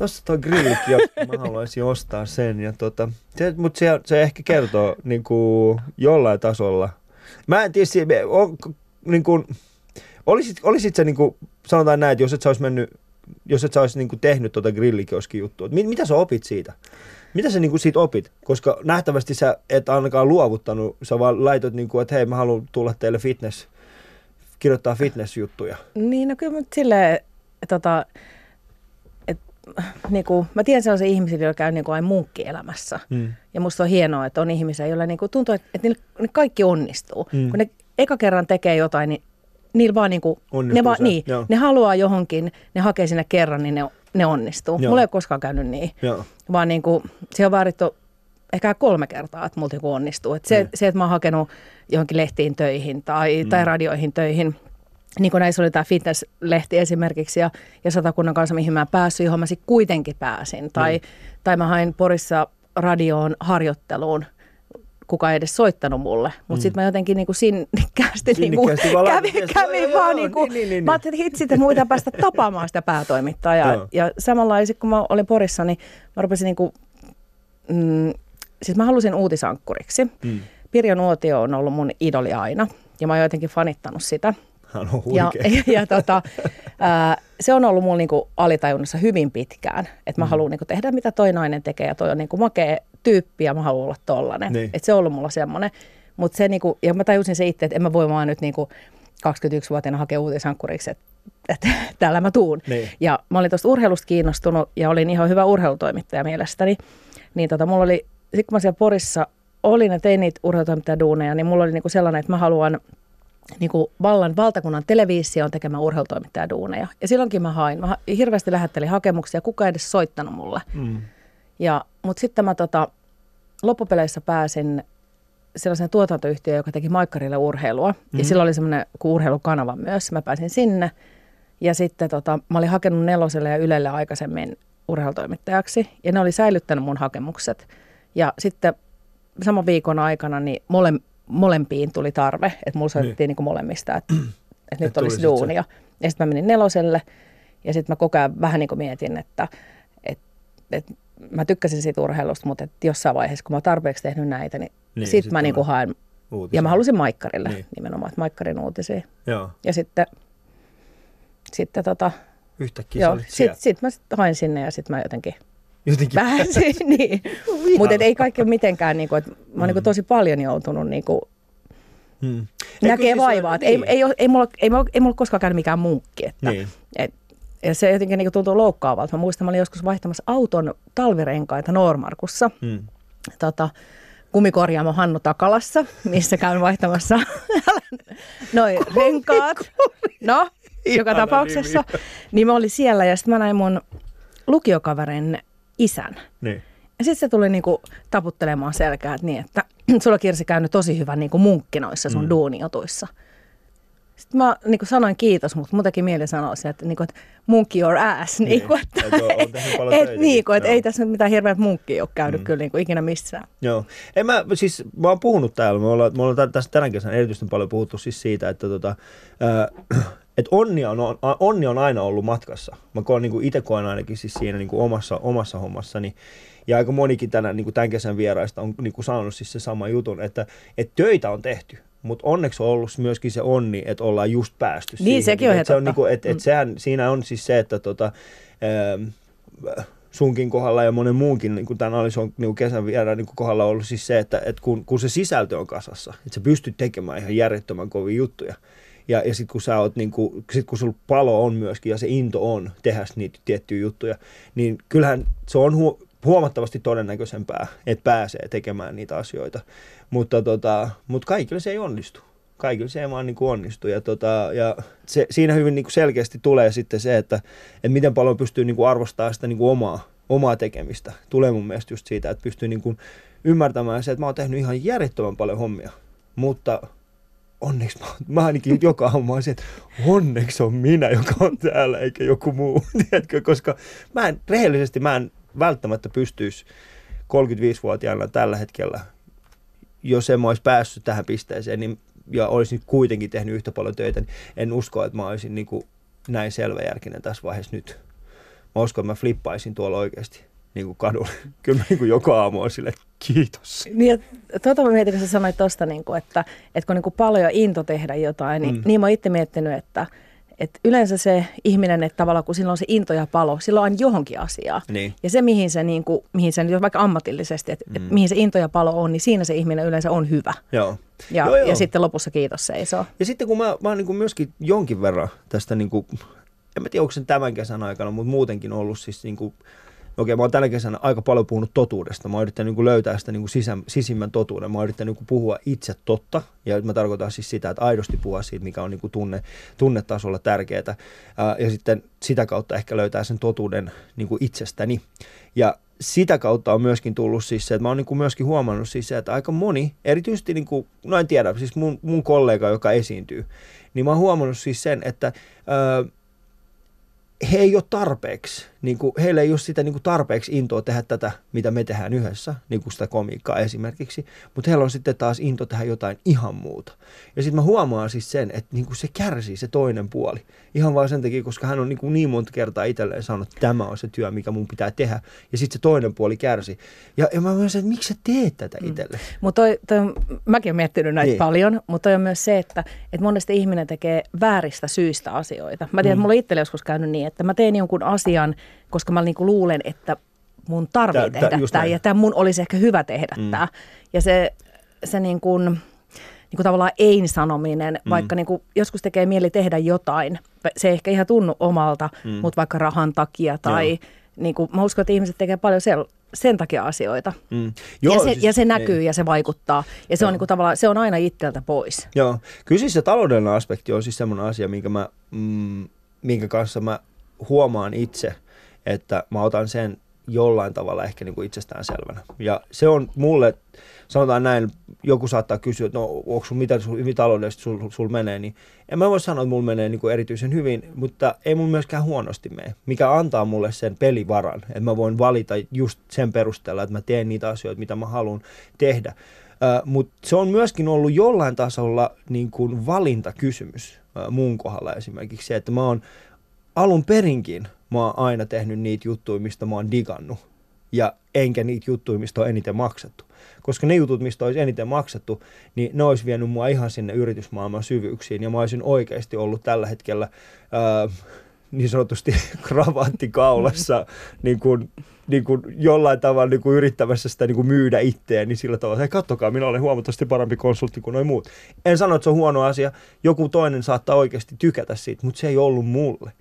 Tuossa tuo grillikin, mä haluaisin ostaa sen. Ja tota, se, mutta se, se ehkä kertoo niin kuin jollain tasolla. Mä en tiedä, on, niin kuin, olisit, olisit se niin kuin, sanotaan näin, että jos et sä olisi mennyt, jos et sä olisi niin kuin tehnyt tuota grillikioski juttua, mit, mitä sä opit siitä? Mitä sä niin kuin siitä opit? Koska nähtävästi sä et ainakaan luovuttanut, sä vaan laitot, niin kuin, että hei mä haluan tulla teille fitness, kirjoittaa fitnessjuttuja. Niin, no kyllä silleen, tota, niin kuin, mä tiedän sellaisia ihmisiä, joilla käy niin kuin aina munkkielämässä. Mm. Ja musta on hienoa, että on ihmisiä, joilla niin kuin tuntuu, että, ne, ne kaikki onnistuu. Mm. Kun ne eka kerran tekee jotain, niin niillä vaan niin kuin, ne, vaan, niin, ne haluaa johonkin, ne hakee sinne kerran, niin ne, ne onnistuu. Joo. Mulla ei ole koskaan käynyt niin. Joo. Vaan niin kuin, se on vaarittu ehkä kolme kertaa, että multa joku onnistuu. Että se, niin. se, että mä oon hakenut johonkin lehtiin töihin tai, mm. tai radioihin töihin – niin kuin näissä oli tämä fitness-lehti esimerkiksi ja, ja satakunnan kanssa, mihin mä päässyt, johon mä sitten kuitenkin pääsin. Tai, mm. tai mä hain Porissa radioon harjoitteluun, kuka ei edes soittanut mulle. Mutta mm. sitten mä jotenkin niin kuin sinnikkäästi, niin kuin kävin, kävin vaan niin kuin, niin, niin, niin. mä ajattelin, että hitsit, että muita päästä tapaamaan sitä päätoimittajaa. Ja, ja samalla kun mä olin Porissa, niin mä rupesin niin kuin, mm, siis mä halusin uutisankkuriksi. Mm. Pirjo Nuotio on ollut mun idoli aina ja mä oon jotenkin fanittanut sitä – hän on Ja, ja tota, ää, se on ollut mulla niinku alitajunnassa hyvin pitkään, että mä mm. haluan niinku tehdä mitä toi nainen tekee ja toi on niinku makea tyyppi ja mä haluan olla tollanen. Niin. Että se on ollut mulla semmoinen. Mutta se niinku, ja mä tajusin se itse, että en mä voi vaan nyt niinku 21-vuotiaana hakea uutisankkuriksi, että että täällä mä tuun. Niin. Ja mä olin tuosta urheilusta kiinnostunut ja olin ihan hyvä urheilutoimittaja mielestäni. Niin tota, mulla oli, sitten kun mä siellä Porissa olin ja tein niitä urheilutoimittajaduuneja, niin mulla oli niinku sellainen, että mä haluan niin kuin vallan valtakunnan televisioon tekemään urheilutoimittajaduuneja. Ja silloinkin mä hain. Mä hirveästi lähettelin hakemuksia, kuka ei edes soittanut mulle. Mm. Ja, mutta sitten mä tota, loppupeleissä pääsin sellaisen tuotantoyhtiöön, joka teki Maikkarille urheilua. Mm. Ja sillä oli semmoinen urheilukanava myös. Mä pääsin sinne. Ja sitten tota, mä olin hakenut neloselle ja ylelle aikaisemmin urheilutoimittajaksi. Ja ne oli säilyttänyt mun hakemukset. Ja sitten saman viikon aikana niin mole, molempiin tuli tarve, että mulla soitettiin niin. niin molemmista, että, että nyt olisi duunia. Se. Ja sitten mä menin neloselle ja sitten mä koko ajan vähän niin kuin mietin, että, että, että mä tykkäsin siitä urheilusta, mutta että jossain vaiheessa, kun mä oon tarpeeksi tehnyt näitä, niin, niin sitten sit mä niin kuin haen, uutisia. ja mä halusin Maikkarille niin. nimenomaan, että Maikkarin uutisia. Joo. Ja sitten, sitten tota, Yhtäkkiä Joo, sitten sit mä hain sinne ja sitten mä jotenkin Jotenkin pääsin. niin. Mutta ei kaikki mitenkään, niin kuin, että mä oon mm. niin tosi paljon joutunut niin kuin, hmm. näkee siis vaivaa. Niin. Ei, ei, ei, ei, mulla, ei, mulla, ei mulla koskaan käynyt mikään munkki. Että, niin. et, ja se jotenkin niin tuntuu loukkaavalta. Mä muistan, mä olin joskus vaihtamassa auton talvirenkaita Normarkussa. Hmm. Tota, kumikorjaamo Hannu Takalassa, missä käyn vaihtamassa noin renkaat. No, joka tapauksessa. Nimi. Niin mä olin siellä ja sitten mä näin mun lukiokaverin isän. Niin. Ja sitten se tuli niinku taputtelemaan selkää, että niin, että sulla Kirsi käynyt tosi hyvän niinku munkki noissa sun mm. duuniotuissa. Sitten mä niin sanoin kiitos, mutta mun teki mieli sanoa se, että, niin kuin, että monkey your ass. Niin, niin kuin, että, et, on, et, niin kuin, että ei tässä nyt mitään hirveät munkkia ole käynyt mm. kyllä niin kuin, ikinä missään. Joo. En mä, siis, mä oon puhunut täällä, me ollaan, me ollaan tässä tänä kesänä erityisesti paljon puhuttu siis siitä, että tota, äh, et onni, on, onni on aina ollut matkassa. Mä koen, niin itse koen ainakin siis siinä niin kuin omassa, omassa hommassani. Ja aika monikin tänä, niin kuin tämän kesän vieraista on niin kuin saanut siis se sama jutun, että, että töitä on tehty. Mutta onneksi on ollut myöskin se onni, että ollaan just päästy Niin, siihen. sekin on et se on niinku, et, et mm. sehän, Siinä on siis se, että tota, äh, sunkin kohdalla ja monen muunkin niin kuin tämän Alison niin kesän vieraan niin kohdalla on ollut siis se, että, että kun, kun se sisältö on kasassa, että sä pystyt tekemään ihan järjettömän kovia juttuja. Ja, ja sitten kun sä oot, niin kuin, sit kun sulla palo on myöskin ja se into on tehdä niitä tiettyjä juttuja, niin kyllähän se on hu- huomattavasti todennäköisempää, että pääsee tekemään niitä asioita. Mutta, tota, mutta kaikille se ei onnistu. Kaikille se ei vaan niin kuin onnistu. Ja, tota, ja se, siinä hyvin niin kuin selkeästi tulee sitten se, että, että miten paljon pystyy niin kuin arvostamaan sitä niin kuin omaa, omaa tekemistä. Tulee mun mielestä just siitä, että pystyy niin kuin ymmärtämään se, että mä oon tehnyt ihan järjettömän paljon hommia. Mutta onneksi mä, mä ainakin joka aamu se, että onneksi on minä, joka on täällä, eikä joku muu, tiedätkö? koska mä en, rehellisesti mä en välttämättä pystyisi 35-vuotiaana tällä hetkellä, jos en mä olisi päässyt tähän pisteeseen, niin, ja olisin kuitenkin tehnyt yhtä paljon töitä, niin en usko, että mä olisin niin kuin näin selväjärkinen tässä vaiheessa nyt. Mä uskon, että mä flippaisin tuolla oikeasti niin kuin kadulla. Kyllä mä niin kuin joka aamu on sille kiitos. Niin, tuota mä mietin, kun sä sanoit tuosta, niin kuin, että, että kun niin kuin paljon into tehdä jotain, niin, mm. niin mä oon itse miettinyt, että, että yleensä se ihminen, että tavallaan kun sillä on se into ja palo, silloin on johonkin asiaan. Niin. Ja se, mihin se, niin kuin, mihin se vaikka ammatillisesti, että, mm. että mihin se into ja palo on, niin siinä se ihminen yleensä on hyvä. Joo. Ja, joo, joo. ja sitten lopussa kiitos seisoo. Ja sitten kun mä, mä oon niin kuin myöskin jonkin verran tästä, niin kuin, en mä tiedä onko sen tämän kesän aikana, mutta muutenkin ollut siis niin kuin, okei, mä oon tänä kesänä aika paljon puhunut totuudesta. Mä oon yrittänyt niin löytää sitä niin sisä, sisimmän totuuden. Mä oon yrittänyt niin puhua itse totta. Ja mä tarkoitan siis sitä, että aidosti puhua siitä, mikä on niin kuin tunne, tunnetasolla tärkeää. Ja sitten sitä kautta ehkä löytää sen totuuden niin kuin itsestäni. Ja sitä kautta on myöskin tullut siis se, että mä oon niin myöskin huomannut siis se, että aika moni, erityisesti, niin kuin, no en tiedä, siis mun, mun kollega, joka esiintyy, niin mä oon huomannut siis sen, että öö, he ei ole tarpeeksi, niin kuin, heillä ei ole sitä niin kuin tarpeeksi intoa tehdä tätä, mitä me tehdään yhdessä, niin kuin sitä komiikkaa esimerkiksi, mutta heillä on sitten taas into tehdä jotain ihan muuta. Ja sitten mä huomaan siis sen, että niin kuin se kärsii se toinen puoli, ihan vain sen takia, koska hän on niin, kuin niin monta kertaa itselleen sanonut, että tämä on se työ, mikä mun pitää tehdä, ja sitten se toinen puoli kärsi. Ja, ja mä voin että miksi sä teet tätä mm. itselle? Mm. Mutta mäkin olen miettinyt näitä niin. paljon, mutta toi on myös se, että, että monesti ihminen tekee vääristä syistä asioita. Mä tiedän, mm. että mulla itselle joskus käynyt niin, että mä teen jonkun asian, koska mä niinku luulen, että mun tarvii tehdä tämä ja tämä mun olisi ehkä hyvä tehdä mm. tämä. Ja se, se niin kuin, niin kuin tavallaan ei-sanominen, mm. vaikka niin kuin joskus tekee mieli tehdä jotain, se ei ehkä ihan tunnu omalta, mm. mutta vaikka rahan takia tai niin kuin, mä uskon, että ihmiset tekee paljon sen, sen takia asioita. Mm. Joo, ja, se, siis, ja se näkyy ei. ja se vaikuttaa. Ja se on, niin kuin, tavallaan, se on aina itseltä pois. Joo. Kyllä siis se taloudellinen aspekti on siis semmoinen asia, minkä, mä, mm, minkä kanssa mä huomaan itse, että mä otan sen jollain tavalla ehkä niin kuin itsestään selvänä. Ja se on mulle, sanotaan näin, joku saattaa kysyä, että no onko sun mitä sun, hyvin taloudellisesti sul, sul menee, niin en mä voi sanoa, että mulla menee niin kuin erityisen hyvin, mutta ei mun myöskään huonosti mene, mikä antaa mulle sen pelivaran, että mä voin valita just sen perusteella, että mä teen niitä asioita, mitä mä haluan tehdä. Uh, mutta se on myöskin ollut jollain tasolla niin kuin valintakysymys uh, mun kohdalla esimerkiksi se, että mä oon alun perinkin mä oon aina tehnyt niitä juttuja, mistä mä oon digannut. Ja enkä niitä juttuja, mistä on eniten maksettu. Koska ne jutut, mistä olisi eniten maksettu, niin ne olisi vienyt mua ihan sinne yritysmaailman syvyyksiin. Ja mä olisin oikeasti ollut tällä hetkellä ää, niin sanotusti kravatti kaulassa niin kuin, niin kuin jollain tavalla niin kuin yrittämässä sitä niin kuin myydä itseään, niin sillä tavalla, että kattokaa, minä olen huomattavasti parempi konsultti kuin noin muut. En sano, että se on huono asia. Joku toinen saattaa oikeasti tykätä siitä, mutta se ei ollut mulle.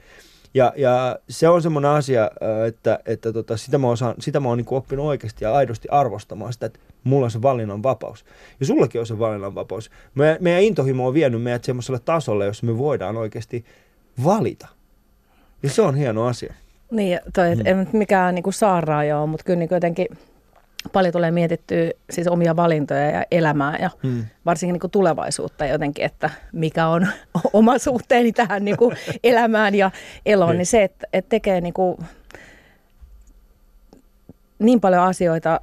Ja, ja se on semmoinen asia, että, että tota, sitä mä, osaan, sitä mä oon niin oppinut oikeasti ja aidosti arvostamaan sitä, että mulla on se valinnan vapaus. Ja sullakin on se valinnan vapaus. Me, meidän intohimo on vienyt meidät semmoiselle tasolle, jossa me voidaan oikeasti valita. Ja se on hieno asia. Niin, toi, et, mm. mikään niin saaraaja ole, mutta kyllä niin jotenkin paljon tulee mietittyä siis omia valintoja ja elämää ja hmm. varsinkin niin kuin tulevaisuutta jotenkin, että mikä on oma suhteeni tähän niin kuin elämään ja eloon, niin, niin se, että, että tekee niin, kuin niin paljon asioita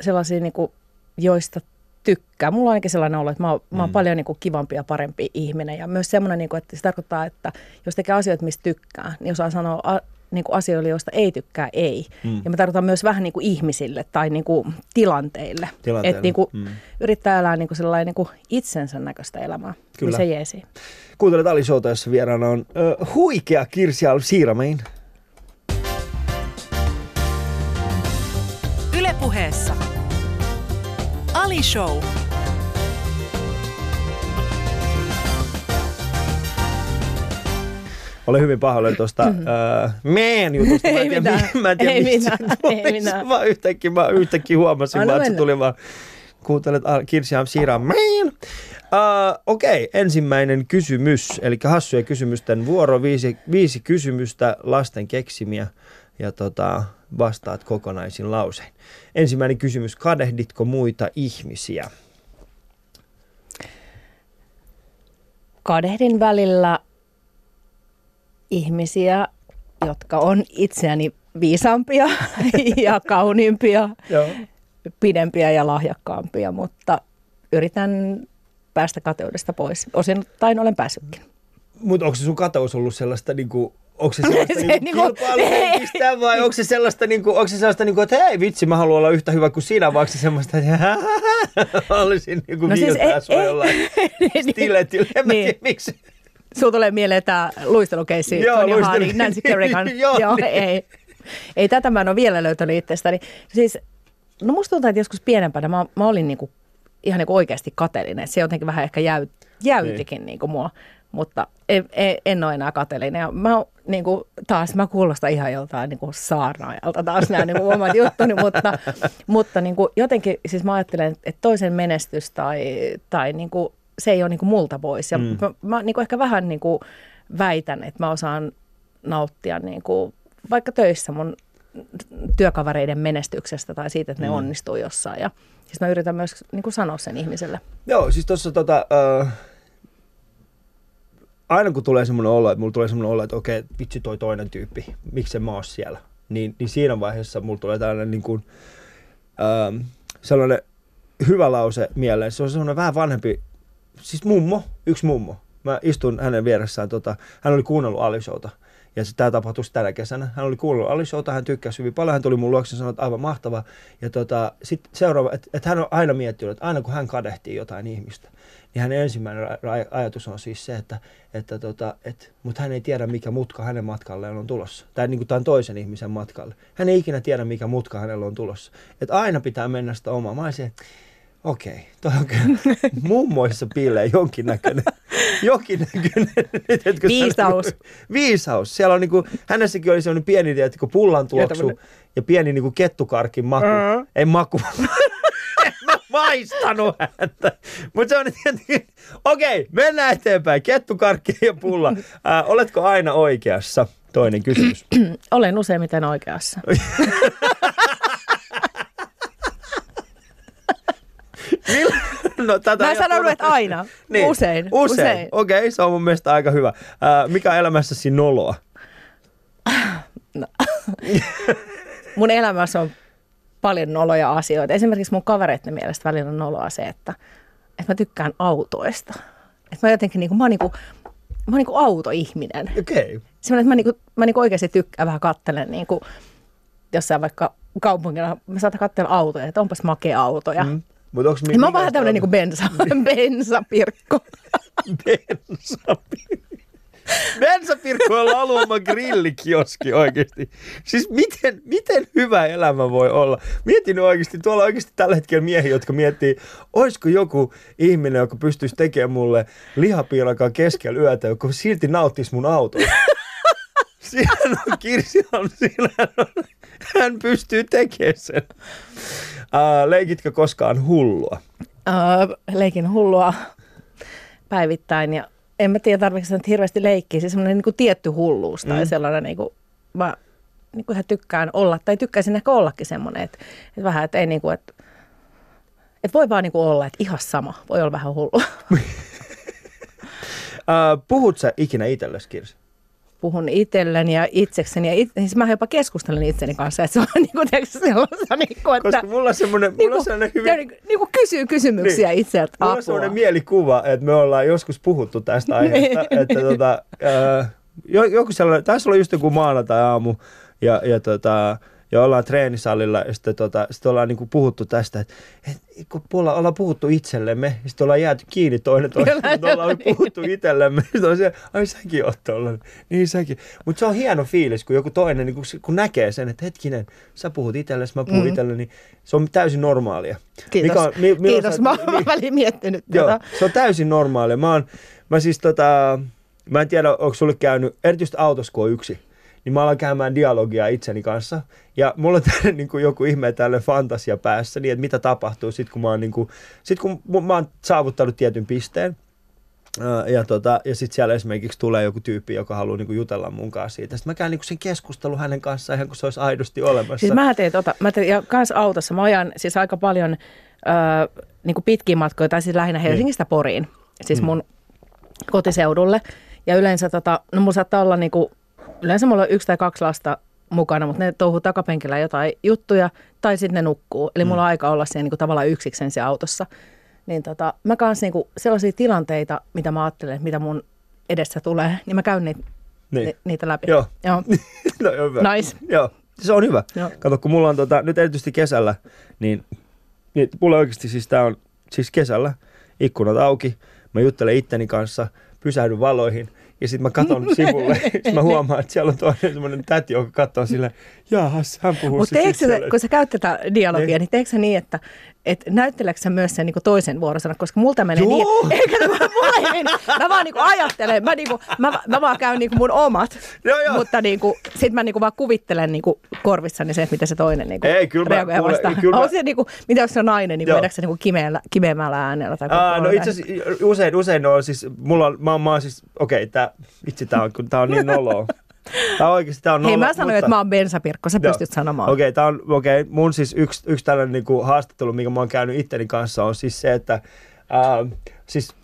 sellaisia, niin kuin, joista tykkää. Mulla on ainakin sellainen olo, että mä oon, mm. mä oon hmm. paljon niin kuin kivampi ja parempi ihminen ja myös semmoinen, niin kuin, että se tarkoittaa, että jos tekee asioita, mistä tykkää, niin osaa sanoa niin kuin asioille, joista ei tykkää, ei. Mm. Ja mä tarkoitan myös vähän niin kuin ihmisille tai niin kuin tilanteille. tilanteille. Että niin kuin mm. yrittää elää niin kuin sellainen niin kuin itsensä näköistä elämää. Niin Kyllä. Niin se jeesi. Kuuntelet Ali Showta, jossa vieraana on uh, huikea Kirsi Al-Siiramein. Ylepuheessa Ali Show. Olen hyvin pahoillani tuosta uh, meidän jutusta. Mä en tiedä, ei mä en tiedä, ei minä, ei minä. Mä yhtäkkiä, mä yhtäkkiä huomasin, vaan, että se tuli vaan, kuuntelet Kirsi Siira, man. Uh, Okei, okay, ensimmäinen kysymys, eli hassuja kysymysten vuoro, viisi, viisi kysymystä lasten keksimiä ja tota, vastaat kokonaisin lausein. Ensimmäinen kysymys, kadehditko muita ihmisiä? Kadehdin välillä ihmisiä, jotka on itseäni viisaampia ja kauniimpia, pidempiä ja lahjakkaampia, mutta yritän päästä kateudesta pois. Osittain olen päässytkin. Mutta onko se sun kateus ollut sellaista niinku onko se sellaista se niinku kilpailuhenkistä vai onko se sellaista, niinku, onko se sellaista niinku, että hei vitsi, mä haluan olla yhtä hyvä kuin sinä, vai onko se semmoista, että olisin niinku no siis ei, sua jollain stiletillä. En niin. tiedä, miksi. Sulla tulee mieleen tämä luistelukeissi Tony Harding, Nancy Kerrigan. Joo, Joo niin. ei. Ei, tätä mä en ole vielä löytänyt itsestäni. Siis, no musta tuntuu, että joskus pienempänä mä, mä olin niinku, ihan niinku oikeasti kateellinen. Se jotenkin vähän ehkä jäy, jäytikin niin. niinku mua, mutta en, en, en ole enää kateellinen. Ja mä, niinku, taas mä kuulostan ihan joltain niinku saarnaajalta taas nämä niinku omat juttuni, mutta, mutta niinku, jotenkin siis mä ajattelen, että toisen menestys tai, tai niinku, se ei ole niin kuin multa pois. Ja mm. mä, mä niin kuin ehkä vähän niin kuin väitän, että mä osaan nauttia niin kuin vaikka töissä mun työkavereiden menestyksestä tai siitä, että ne mm. onnistuu jossain. Ja siis mä yritän myös niin kuin sanoa sen ihmiselle. Joo, siis tuossa tota, äh, aina kun tulee semmoinen olo, että mulla tulee semmoinen olo, että okei, vitsi toi toinen tyyppi, miksi mä oon siellä, niin, niin siinä vaiheessa mulla tulee tällainen niin kuin, äh, sellainen hyvä lause mieleen. Se on semmoinen vähän vanhempi siis mummo, yksi mummo. Mä istun hänen vieressään, tota, hän oli kuunnellut Alishouta. Ja se, tämä tapahtui tällä kesänä. Hän oli kuullut Alishouta, hän tykkäsi hyvin paljon. Hän tuli mun luokse ja sanoi, että aivan mahtava. Ja tota, sitten seuraava, että, että hän on aina miettinyt, että aina kun hän kadehtii jotain ihmistä, niin hänen ensimmäinen ajatus on siis se, että, että tota, et, mutta hän ei tiedä, mikä mutka hänen matkalleen on tulossa. Tai niin tämän toisen ihmisen matkalle. Hän ei ikinä tiedä, mikä mutka hänellä on tulossa. Että aina pitää mennä sitä omaa. Mä olisin, Okei, toi on kyllä mummoissa piilee jonkinnäköinen, jonkinnäköinen viisaus. Niinku, viisaus. Siellä on niinku, hänessäkin oli sellainen pieni tiedätkö, pullan tuoksu ja pieni niinku kettukarkin maku. Uh-huh. Ei maku. en mä maistanut häntä. Mutta se on tietenkin, okei, mennään eteenpäin. Kettukarkki ja pulla. Äh, oletko aina oikeassa? Toinen kysymys. Olen useimmiten oikeassa. no, tätä Mä sanon, että aina. Niin. Usein. Usein. Usein. Okei, okay, se on mun mielestä aika hyvä. Äh, mikä on elämässäsi noloa? No. mun elämässä on paljon noloja asioita. Esimerkiksi mun kavereiden mielestä välillä on noloa se, että, että mä tykkään autoista. Että mä jotenkin, niin kuin, mä oon, niin kuin, mä oon niin kuin autoihminen. Okei. Okay. Semmoinen, että mä, niin kuin, mä niin kuin oikeasti tykkään vähän kattelen niin kuin, jossain vaikka kaupungilla, mä saatan katsella autoja, että onpas makea auto. Ja mm. Mut onks mi- mä oon vähän tämmönen niinku bensa, bensapirkko. bensapirkko. Bensapirkkoilla on oma grillikioski oikeasti. Siis miten, miten hyvä elämä voi olla? Mietin oikeasti, tuolla oikeasti tällä hetkellä miehiä, jotka miettii, olisiko joku ihminen, joka pystyisi tekemään mulle lihapiirakaan keskellä yötä, joka silti nauttisi mun autoa. Siinä on Kirsi on siinä. Hän pystyy tekemään sen. Uh, leikitkö koskaan hullua? Uh, leikin hullua päivittäin ja en mä tiedä tarvitsetko nyt hirveästi leikkiä, siis semmoinen niin tietty hulluus tai mm. sellainen niin kuin, mä niin kuin ihan tykkään olla, tai tykkäisin ehkä ollakin semmoinen, että, että vähän, että ei niin kuin, että, että voi vaan niin kuin olla, että ihan sama, voi olla vähän hullu. uh, puhut sä ikinä itsellesi, Kirsi? Puhun itselleni ja itsekseni. Ja it, siis mä jopa keskustelen itseni kanssa, että se on niin kuin, sellaista, niin kuin, että... Koska mulla on semmoinen, niin mulla on semmoinen hyvin... Niin, niin kuin kysyy kysymyksiä niin. itseltä Mulla on semmoinen mielikuva, että me ollaan joskus puhuttu tästä aiheesta, niin. että tota, äh, joku sellainen, taisi olla just joku maanantai-aamu, ja, ja tota, ja ollaan treenisalilla ja sitten, tota, sitten ollaan niinku puhuttu tästä, että, että kun puolella ollaan puhuttu itsellemme ja sitten ollaan jääty kiinni toinen toinen, mutta ollaan puhuttu itsellemme. Sitten on se, ai säkin oot tollainen. Niin säkin. Mutta se on hieno fiilis, kun joku toinen niin kun, kun näkee sen, että hetkinen, sä puhut itsellesi, mä puhun mm. itselleni, niin se on täysin normaalia. Kiitos, Mikä on, mi, Kiitos. Sä, mä oon niin, väliin miettinyt joo, tätä. se on täysin normaalia. Mä, oon, mä siis tota, mä en tiedä, onko sulle käynyt, erityisesti autossa kun on yksi, niin mä alan käymään dialogia itseni kanssa. Ja mulla on tällainen niin kuin joku ihme tälle fantasia päässä, niin että mitä tapahtuu sitten, kun mä oon, niin kuin, sit kun mä oon saavuttanut tietyn pisteen. Ja, tota, ja sitten siellä esimerkiksi tulee joku tyyppi, joka haluaa niinku jutella mun kanssa siitä. Sitten mä käyn niinku sen keskustelun hänen kanssaan ihan kuin se olisi aidosti olemassa. Siis mä teen tota, mä teen, ja kans autossa, mä ajan siis aika paljon äh, niinku pitkiä matkoja, tai siis lähinnä niin. Helsingistä Poriin, siis mm. mun kotiseudulle. Ja yleensä tota, no mulla saattaa olla niinku yleensä mulla on yksi tai kaksi lasta mukana, mutta ne touhuu takapenkillä jotain juttuja tai sitten ne nukkuu. Eli mulla on mm. aika olla siellä niin kuin tavallaan yksiksen siellä autossa. Niin tota, mä kanssa niin kuin sellaisia tilanteita, mitä mä ajattelen, mitä mun edessä tulee, niin mä käyn niitä, niin. ni, niitä läpi. Joo. Joo. no, hyvä. Nice. Joo. Se on hyvä. Joo. Kato, kun mulla on tota, nyt erityisesti kesällä, niin, niin mulla oikeasti siis tää on siis kesällä, ikkunat auki, mä juttelen itteni kanssa, pysähdyn valoihin – ja sitten mä katson sivulle, sitten mä huomaan, että siellä on toinen semmoinen täti, joka katsoo sille, jaahas, hän puhuu Mutta kun sä käyt tätä dialogia, niin, niin teekö niin, että et näytteleekö sä myös sen niin toisen vuorosanan, koska multa menee niin, Joo. niin, eikä mulle mene, mä vaan niin ajattelen, mä, niin kuin, mä, mä vaan käyn niin mun omat, joo, joo. mutta niin kuin, sit mä niin vaan kuvittelen niin korvissani se, että miten se toinen niin Ei, kyllä reagoi mä, vastaan. Kyllä mä... se, niin kuin, mitä jos se on nainen, niin vedätkö se niin kimeällä, kimeämällä äänellä? Tai Aa, no itse asiassa usein, usein on siis, mulla on, mä, mä oon siis, okei, okay, tää, itse tää on, tää on niin noloa. Tämä oikeasti tämä on nolla, Hei, mä sanoin, mutta... että mä oon bensapirkko, sä joo. pystyt sanomaan. Okei, okay, tämä on, okei, okay, mun siis yksi, yksi tällainen niin kuin haastattelu, mikä mä oon käynyt itteni kanssa, on siis se, että äh, siis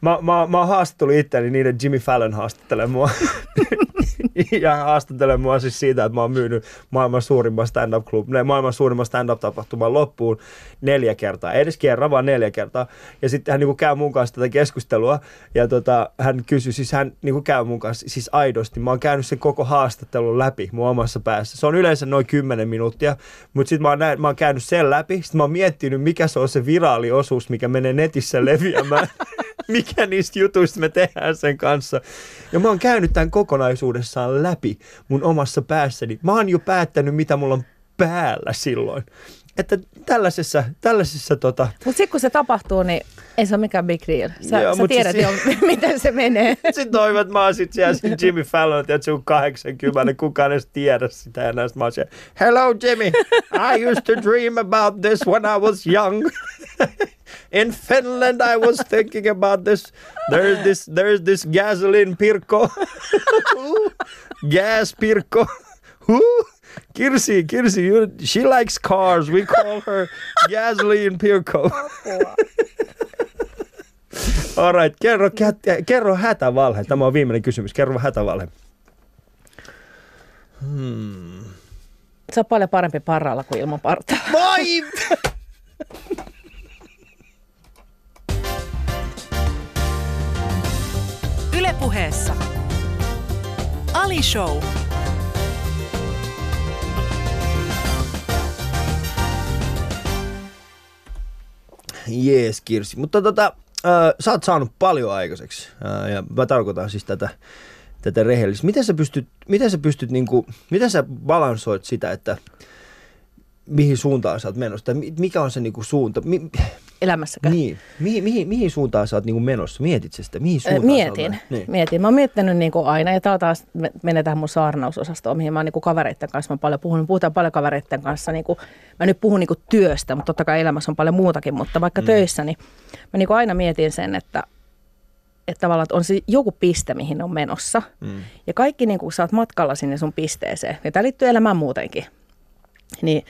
mä, mä, mä oon haastattellut itteni niiden Jimmy Fallon haastattelee mua. ja haastattelee mua siis siitä, että mä oon myynyt maailman suurimman stand-up club, maailman suurimman stand-up-tapahtuman loppuun neljä kertaa. Ei edes kerran, vaan neljä kertaa. Ja sitten hän niin käy mun kanssa tätä keskustelua ja tota, hän kysyy, siis hän niin käy mun kanssa siis aidosti. Mä oon käynyt sen koko haastattelun läpi mun omassa päässä. Se on yleensä noin 10 minuuttia, mutta sitten mä, mä oon käynyt sen läpi. Sitten mä oon miettinyt, mikä se on se viraaliosuus, mikä menee netissä leviämään. mikä niistä jutuista me tehdään sen kanssa. Ja mä oon käynyt tämän kokonaisuudessaan läpi mun omassa päässäni. Mä oon jo päättänyt, mitä mulla on päällä silloin. Että tällaisessa, tällaisessa tota... Mutta sitten kun se tapahtuu, niin ei se ole mikään big deal. Sä, Joo, sä tiedät siis... jo, miten se menee. Sitten toivon, että mä oon sitten siellä Jimmy Fallon, että se on 80, kukaan edes tiedä sitä. Ja näistä mä oon siellä, hello Jimmy, I used to dream about this when I was young. In Finland, I was thinking about this. There's this, there's this gasoline Pirko. Gas Pirko. Who? Kirsi, Kirsi, you, she likes cars. We call her gasoline Pirko. All right, kerro, kerro hätävalhe. Tämä on viimeinen kysymys. Kerro hätävalhe. Hmm. Se on paljon parempi parralla kuin ilman partaa. Vai! Ylepuheessa Ali Show. Jees, Kirsi. Mutta tota, äh, sä oot saanut paljon aikaiseksi. Äh, ja mä tarkoitan siis tätä tätä rehellistä. Miten sä pystyt, miten sä pystyt niinku, miten sä balansoit sitä, että mihin suuntaan sä oot menossa, tai mikä on se niinku suunta? Mi- Elämässäkään. Niin. Mihin, mihin, mihin suuntaan sä oot niinku menossa? Mietit sä sitä? Mihin suuntaan Mietin. Niin. Mietin. Mä oon miettinyt niinku aina, ja tää taas menee tähän mun saarnausosastoon, mihin mä oon niinku kavereiden kanssa mä paljon puhunut. Puhutaan paljon kavereiden kanssa. Niinku, mä nyt puhun niinku työstä, mutta totta kai elämässä on paljon muutakin, mutta vaikka mm. töissä, niin mä niinku aina mietin sen, että että tavallaan että on se joku piste, mihin on menossa. Mm. Ja kaikki, niin kun sä oot matkalla sinne sun pisteeseen, ja tämä liittyy elämään muutenkin, niin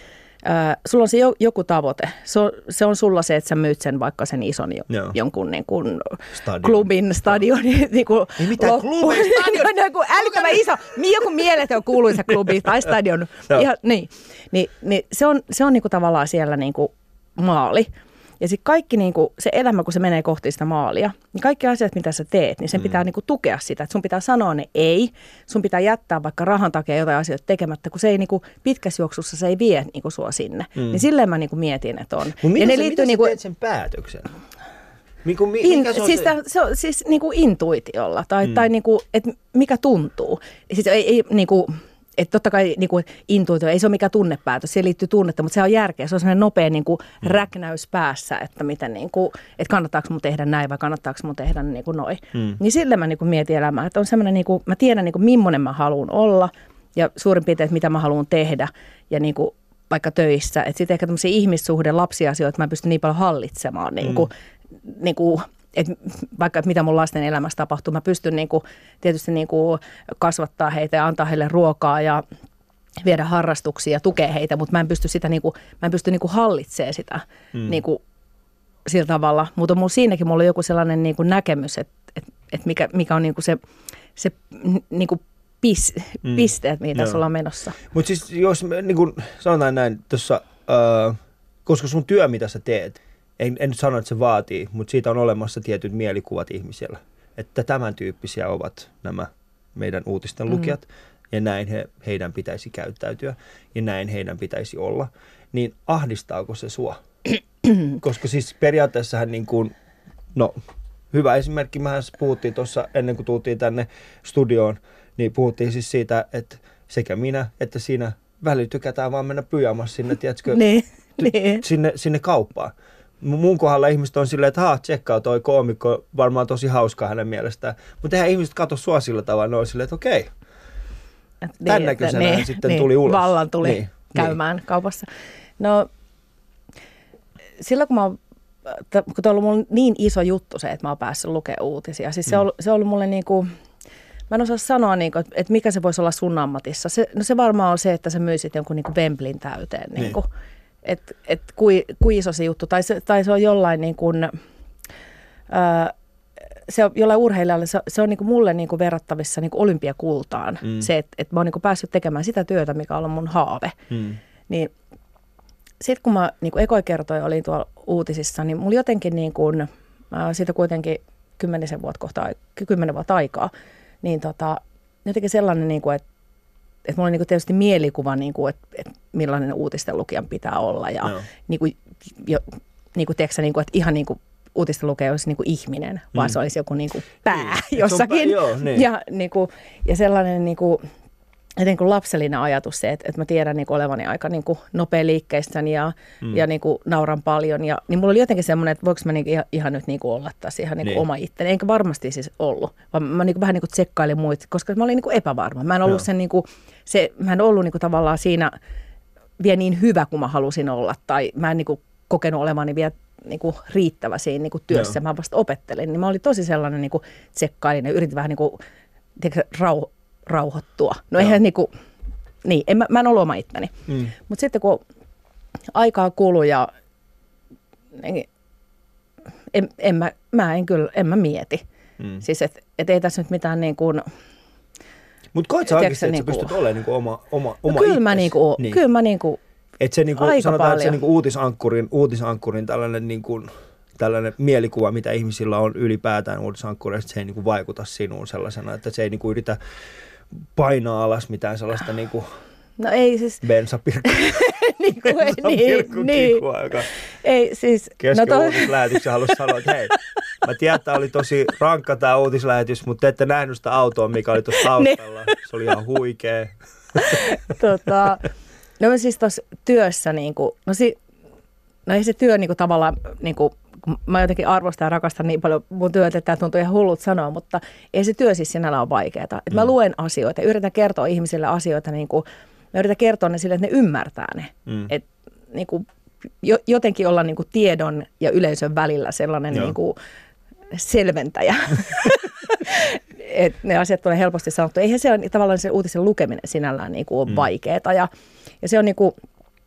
äh, sulla on se jo, joku tavoite. Se on, se on sulla se, että sä myyt sen vaikka sen ison jo, jonkun niin kuin stadion. klubin, stadionin. Niin kuin Ei mitään klubi, stadion. joku älyttömän iso, joku mieletön kuuluisa klubi tai stadion. Ihan, niin, niin, niin, se on, se on niin kuin tavallaan siellä niin kuin maali. Ja sitten kaikki niin kuin, se elämä, kun se menee kohti sitä maalia, niin kaikki asiat, mitä sä teet, niin sen mm. pitää niin kuin, tukea sitä. Että sun pitää sanoa ne ei, sun pitää jättää vaikka rahan takia jotain asioita tekemättä, kun se ei niin kuin, pitkässä juoksussa se ei vie niin kuin, sua sinne. Mm. Niin silleen mä niin kuin, mietin, että on. Mutta ja ne liittyy, mitä niin kuin, sen päätöksen? Miku, mi, in, se on siis, se? se on siis niin kuin intuitiolla tai, mm. tai niin kuin, että mikä tuntuu. Siis ei, ei niin kuin, että totta kai niin kuin intuitio, ei se ole mikään tunnepäätös, siihen liittyy tunnetta, mutta se on järkeä. Se on sellainen nopea niin kuin mm. räknäys päässä, että, miten, niin kuin, että kannattaako mun tehdä näin vai kannattaako mun tehdä niin kuin noin. Mm. Niin sille mä niin kuin mietin elämää, että on semmoinen, niin kuin, mä tiedän niin kuin millainen mä haluan olla ja suurin piirtein, että mitä mä haluan tehdä ja niin kuin, vaikka töissä. Että sitten ehkä tämmöisiä ihmissuhde, lapsiasioita mä pystyn niin paljon hallitsemaan niin kuin, mm. niin kuin, että vaikka että mitä mun lasten elämässä tapahtuu, mä pystyn niin kuin, tietysti niin kuin kasvattaa heitä ja antaa heille ruokaa ja viedä harrastuksia ja tukea heitä, mutta mä en pysty sitä niin kuin, mä en pysty niin kuin hallitsemaan sitä mm. niin kuin, sillä tavalla. Mutta mulla siinäkin mulla on joku sellainen niin kuin näkemys, että, että, että mikä, mikä on niin kuin se, se niin kuin pis, mm. pisteet, mihin tässä ollaan menossa. Mutta siis jos niin kuin sanotaan näin tuossa, äh, koska sun työ, mitä sä teet, en, en sano, että se vaatii, mutta siitä on olemassa tietyt mielikuvat ihmisillä, että tämän tyyppisiä ovat nämä meidän uutisten mm. lukijat, mm. ja näin he, heidän pitäisi käyttäytyä, ja näin heidän pitäisi olla, niin ahdistaako se sua? Koska siis periaatteessahan niin kuin, no hyvä esimerkki, mehän puhuttiin tuossa ennen kuin tultiin tänne studioon, niin puhuttiin siis siitä, että sekä minä että sinä välillä tykätään vaan mennä pyjamassa sinne, tiedätkö, niin, niin. Sinne, sinne kauppaan mun kohdalla ihmiset on silleen, että haa, tsekkaa toi koomikko, varmaan tosi hauska hänen mielestään. Mutta eihän ihmiset katso sua sillä tavalla, ne on silleen, että okei. Okay. Niin, näköisenä niin, sitten niin, tuli ulos. Vallan tuli niin, käymään niin. kaupassa. No, silloin kun mä oon kun on ollut mulle niin iso juttu se, että mä oon päässyt lukemaan uutisia. Siis se, on, se on ollut mulle niin kuin, mä en osaa sanoa, niin kuin, että mikä se voisi olla sun ammatissa. Se, no se varmaan on se, että sä myisit jonkun niin kuin Wemblin täyteen. Niin. Niin kuin että et kui, kui iso se juttu, tai se, tai se on jollain niin kuin, ää, se on jollain urheilijalle, se, se on niin kuin mulle niin kuin verrattavissa niin kuin olympiakultaan. Mm. Se, että, että mä oon niin kuin päässyt tekemään sitä työtä, mikä on mun haave. Mm. Niin sitten kun mä niin kuin ekoi kertoi olin tuolla uutisissa, niin mulla jotenkin niin kuin, ää, siitä kuitenkin kymmenisen vuotta kohta, kymmenen vuotta aikaa, niin tota, jotenkin sellainen, niin kuin, että että mulla on niin tietysti mielikuva, niin kuin, että, että millainen uutisten lukijan pitää olla. Ja no. niin kuin, jo, niin kuin, tiedätkö, niin kuin, että ihan niin kuin uutisten lukija olisi niin kuin ihminen, vaan mm. se olisi joku niin kuin pää niin. jossakin. Pää, joo, niin. ja, niin kuin, ja sellainen niin kuin, jotenkin kuin lapsellinen ajatus se, että, että mä tiedän niin kuin olevani aika niin kuin nopea liikkeissäni ja, mm. ja niin kuin nauran paljon. Ja, niin mulla oli jotenkin semmoinen, että voiko mä niin ihan, ihan nyt niin kuin olla tässä ihan niin kuin niin. oma itteni. Enkä varmasti siis ollut, vaan mä niin kuin vähän niin kuin tsekkailin muita, koska mä olin niin kuin epävarma. Mä en ollut sen niin kuin, se, mä en ollut niin kuin tavallaan siinä vielä niin hyvä kuin mä halusin olla. Tai mä en niin kuin kokenut olevani vielä niin kuin riittävä siinä niin kuin työssä. Joo. Mä vasta opettelin. Niin mä olin tosi sellainen niin kuin tsekkailin ja yritin vähän niin kuin, tiedätkö, rauho, rauhoittua. No Joo. eihän niinku, niin, en, mä, mä en ollut oma itteni. Mm. Mutta sitten kun aikaa kului ja en, en, en mä, mä en kyllä, en mä mieti. Mm. Siis että et ei tässä nyt mitään niin kuin, mutta koet sä oikeasti, että niinku, sä pystyt olemaan niinku oma, oma, no oma no kyllä, mä niinku, niin. kyllä mä niinku, et se niinku, aika sanotaan, paljon. että se niinku uutisankkurin, uutisankkurin tällainen niinku, tällainen mielikuva, mitä ihmisillä on ylipäätään uutisankkureista, se ei niinku vaikuta sinuun sellaisena, että se ei niinku yritä painaa alas mitään sellaista niin kuin No ei siis... Bensapirkku. niin kuin, niin, niin. Kikua, joka ei siis... Kesken no toi... halusi sanoa, että hei, Mä tiedän, että oli tosi rankka tämä uutislähetys, mutta te ette nähnyt sitä autoa, mikä oli tuossa taustalla. Se oli ihan huikea. tota, no siis tuossa työssä, niin kuin, no, si, no ei se työ niin kuin, tavallaan, niin kuin, mä jotenkin arvostan ja rakastan niin paljon mun työtä, että tämä tuntuu ihan hullut sanoa, mutta ei se työ siis sinällä ole vaikeaa. Et mä mm. luen asioita ja yritän kertoa ihmisille asioita, niin kuin, mä yritän kertoa ne sille, että ne ymmärtää ne. Mm. Et, niin kuin, jotenkin olla niin kuin tiedon ja yleisön välillä sellainen niin kuin selventäjä. Et ne asiat tulee helposti sanottu. Eihän se ole tavallaan se uutisen lukeminen sinällään niin kuin ole mm. vaikeaa. Ja, ja se on niin kuin,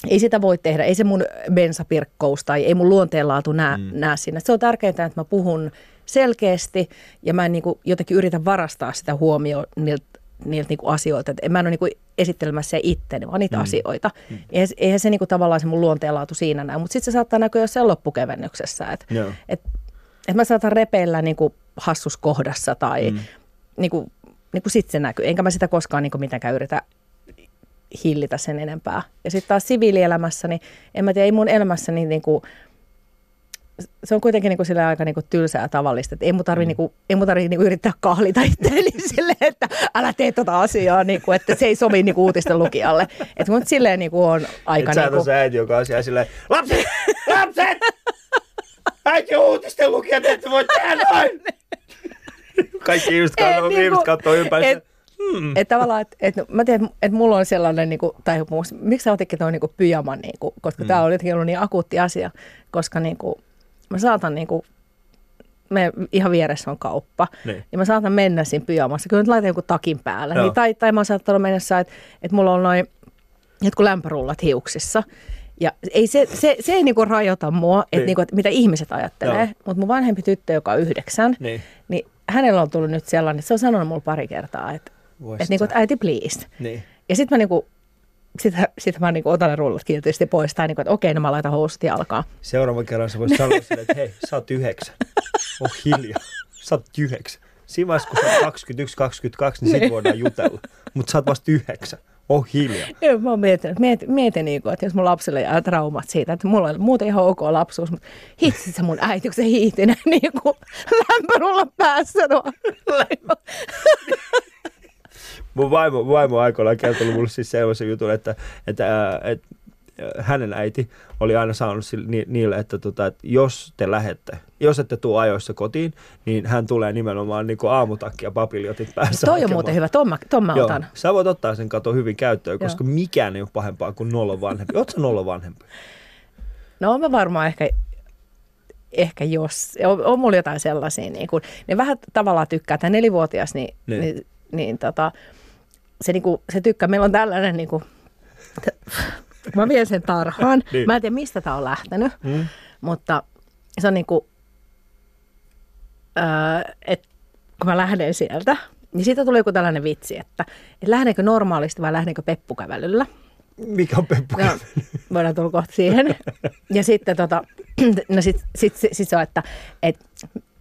ei sitä voi tehdä, ei se mun bensapirkkous tai ei mun luonteenlaatu näe, mm. näe siinä. Se on tärkeintä, että mä puhun selkeästi ja mä en niin kuin jotenkin yritä varastaa sitä huomioon niiltä niiltä niinku asioilta. Et mä en ole niinku esittelemässä itteni, vaan niitä mm. asioita. Mm. Eihän, eihän se niinku tavallaan se mun luonteenlaatu siinä näy. Mutta sitten se saattaa näkyä jossain loppukevennyksessä. Että et, et mä saatan repeillä niinku hassuskohdassa tai mm. niinku, niinku sitten se näkyy. Enkä mä sitä koskaan niinku mitenkään yritä hillitä sen enempää. Ja sitten taas siviilielämässä, niin en mä tiedä, ei mun elämässäni niinku, se on kuitenkin niin kuin sille aika niin kuin tylsää ja tavallista. Että ei mun tarvitse mm. niin tarvi niin yrittää kahlita itseäni sille, että älä tee tota asiaa, niin kuin, että se ei sovi niin kuin uutisten lukijalle. Että mun silleen niin kuin on aika... Et niin kuin... sä äiti, joka on siellä silleen, lapset, lapset! Äiti uutisten lukijat, että voi tehdä noin! Kaikki just katsoo, niin ihmiset katsoo ympäri. Et, Hmm. Että tavallaan, että et, mä tiedän, että et mulla on sellainen, niin kuin, tai miksi sä otinkin tuon niin pyjaman, niin kuin, koska hmm. tämä on jotenkin ollut niin akuutti asia, koska niin kuin, mä saatan niin kuin, me, ihan vieressä on kauppa, niin. ja mä saatan mennä siinä pyjamassa, kyllä nyt laitan joku takin päälle, niin, tai, tai mä oon saattanut mennä, että, että mulla on noin jotkut lämpärullat hiuksissa, ja ei se, se, se ei niinku rajoita mua, että niin. niinku, että mitä ihmiset ajattelee, mutta mun vanhempi tyttö, joka on yhdeksän, niin. niin hänellä on tullut nyt sellainen, että se on sanonut mulle pari kertaa, että, että, niinku, että äiti please. Niin. Ja sitten mä niinku sitten sit mä niin otan ne rullat kielteisesti pois. Tai niin kuin, että okei, no mä laitan housut jalkaan. Seuraavan kerran sä voisit sanoa sille, että hei, sä oot yhdeksän. Oh hiljaa. Sä oot yhdeksän. Siinä vaiheessa, kun sä oot 21-22, niin sit niin. voidaan jutella. Mutta sä oot vasta yhdeksän. Oh hiljaa. Joo, mä oon miettinyt, mietin, mietin niin kuin, että jos mun lapselle jää traumat siitä, että mulla on muuten ihan ok lapsuus, mutta hitsi se mun äiti, kun se hiihti niin kuin lämpörulla päässä. No. mun vaimo, vaimo aikoinaan kertonut mulle siis sellaisen jutun, että, että, että hänen äiti oli aina saanut niille, että, tota, että jos te lähette, jos ette tule ajoissa kotiin, niin hän tulee nimenomaan niin aamutakki ja papiljotit päässä. Toi on muuten hyvä, mä, ton mä Joo, otan. Sä voit ottaa sen kato hyvin käyttöön, koska Joo. mikään ei ole pahempaa kuin nolla vanhempi. Oletko nolla vanhempi? No mä varmaan ehkä ehkä jos, on, on mulla jotain sellaisia, niin kun, ne vähän tavallaan tykkää, tämä nelivuotias, niin, niin. niin, niin tota, se, niinku, se tykkää. Meillä on tällainen, niinku, mä vien sen tarhaan. niin. Mä en tiedä, mistä tämä on lähtenyt, mm. mutta se on niinku, öö, että kun mä lähden sieltä, niin siitä tulee joku tällainen vitsi, että, että lähdenkö normaalisti vai lähdenkö peppukävelyllä. Mikä on peppukävely? No, voidaan tulla kohta siihen. Ja sitten tota, no sit, sit, sit, sit se on, että, että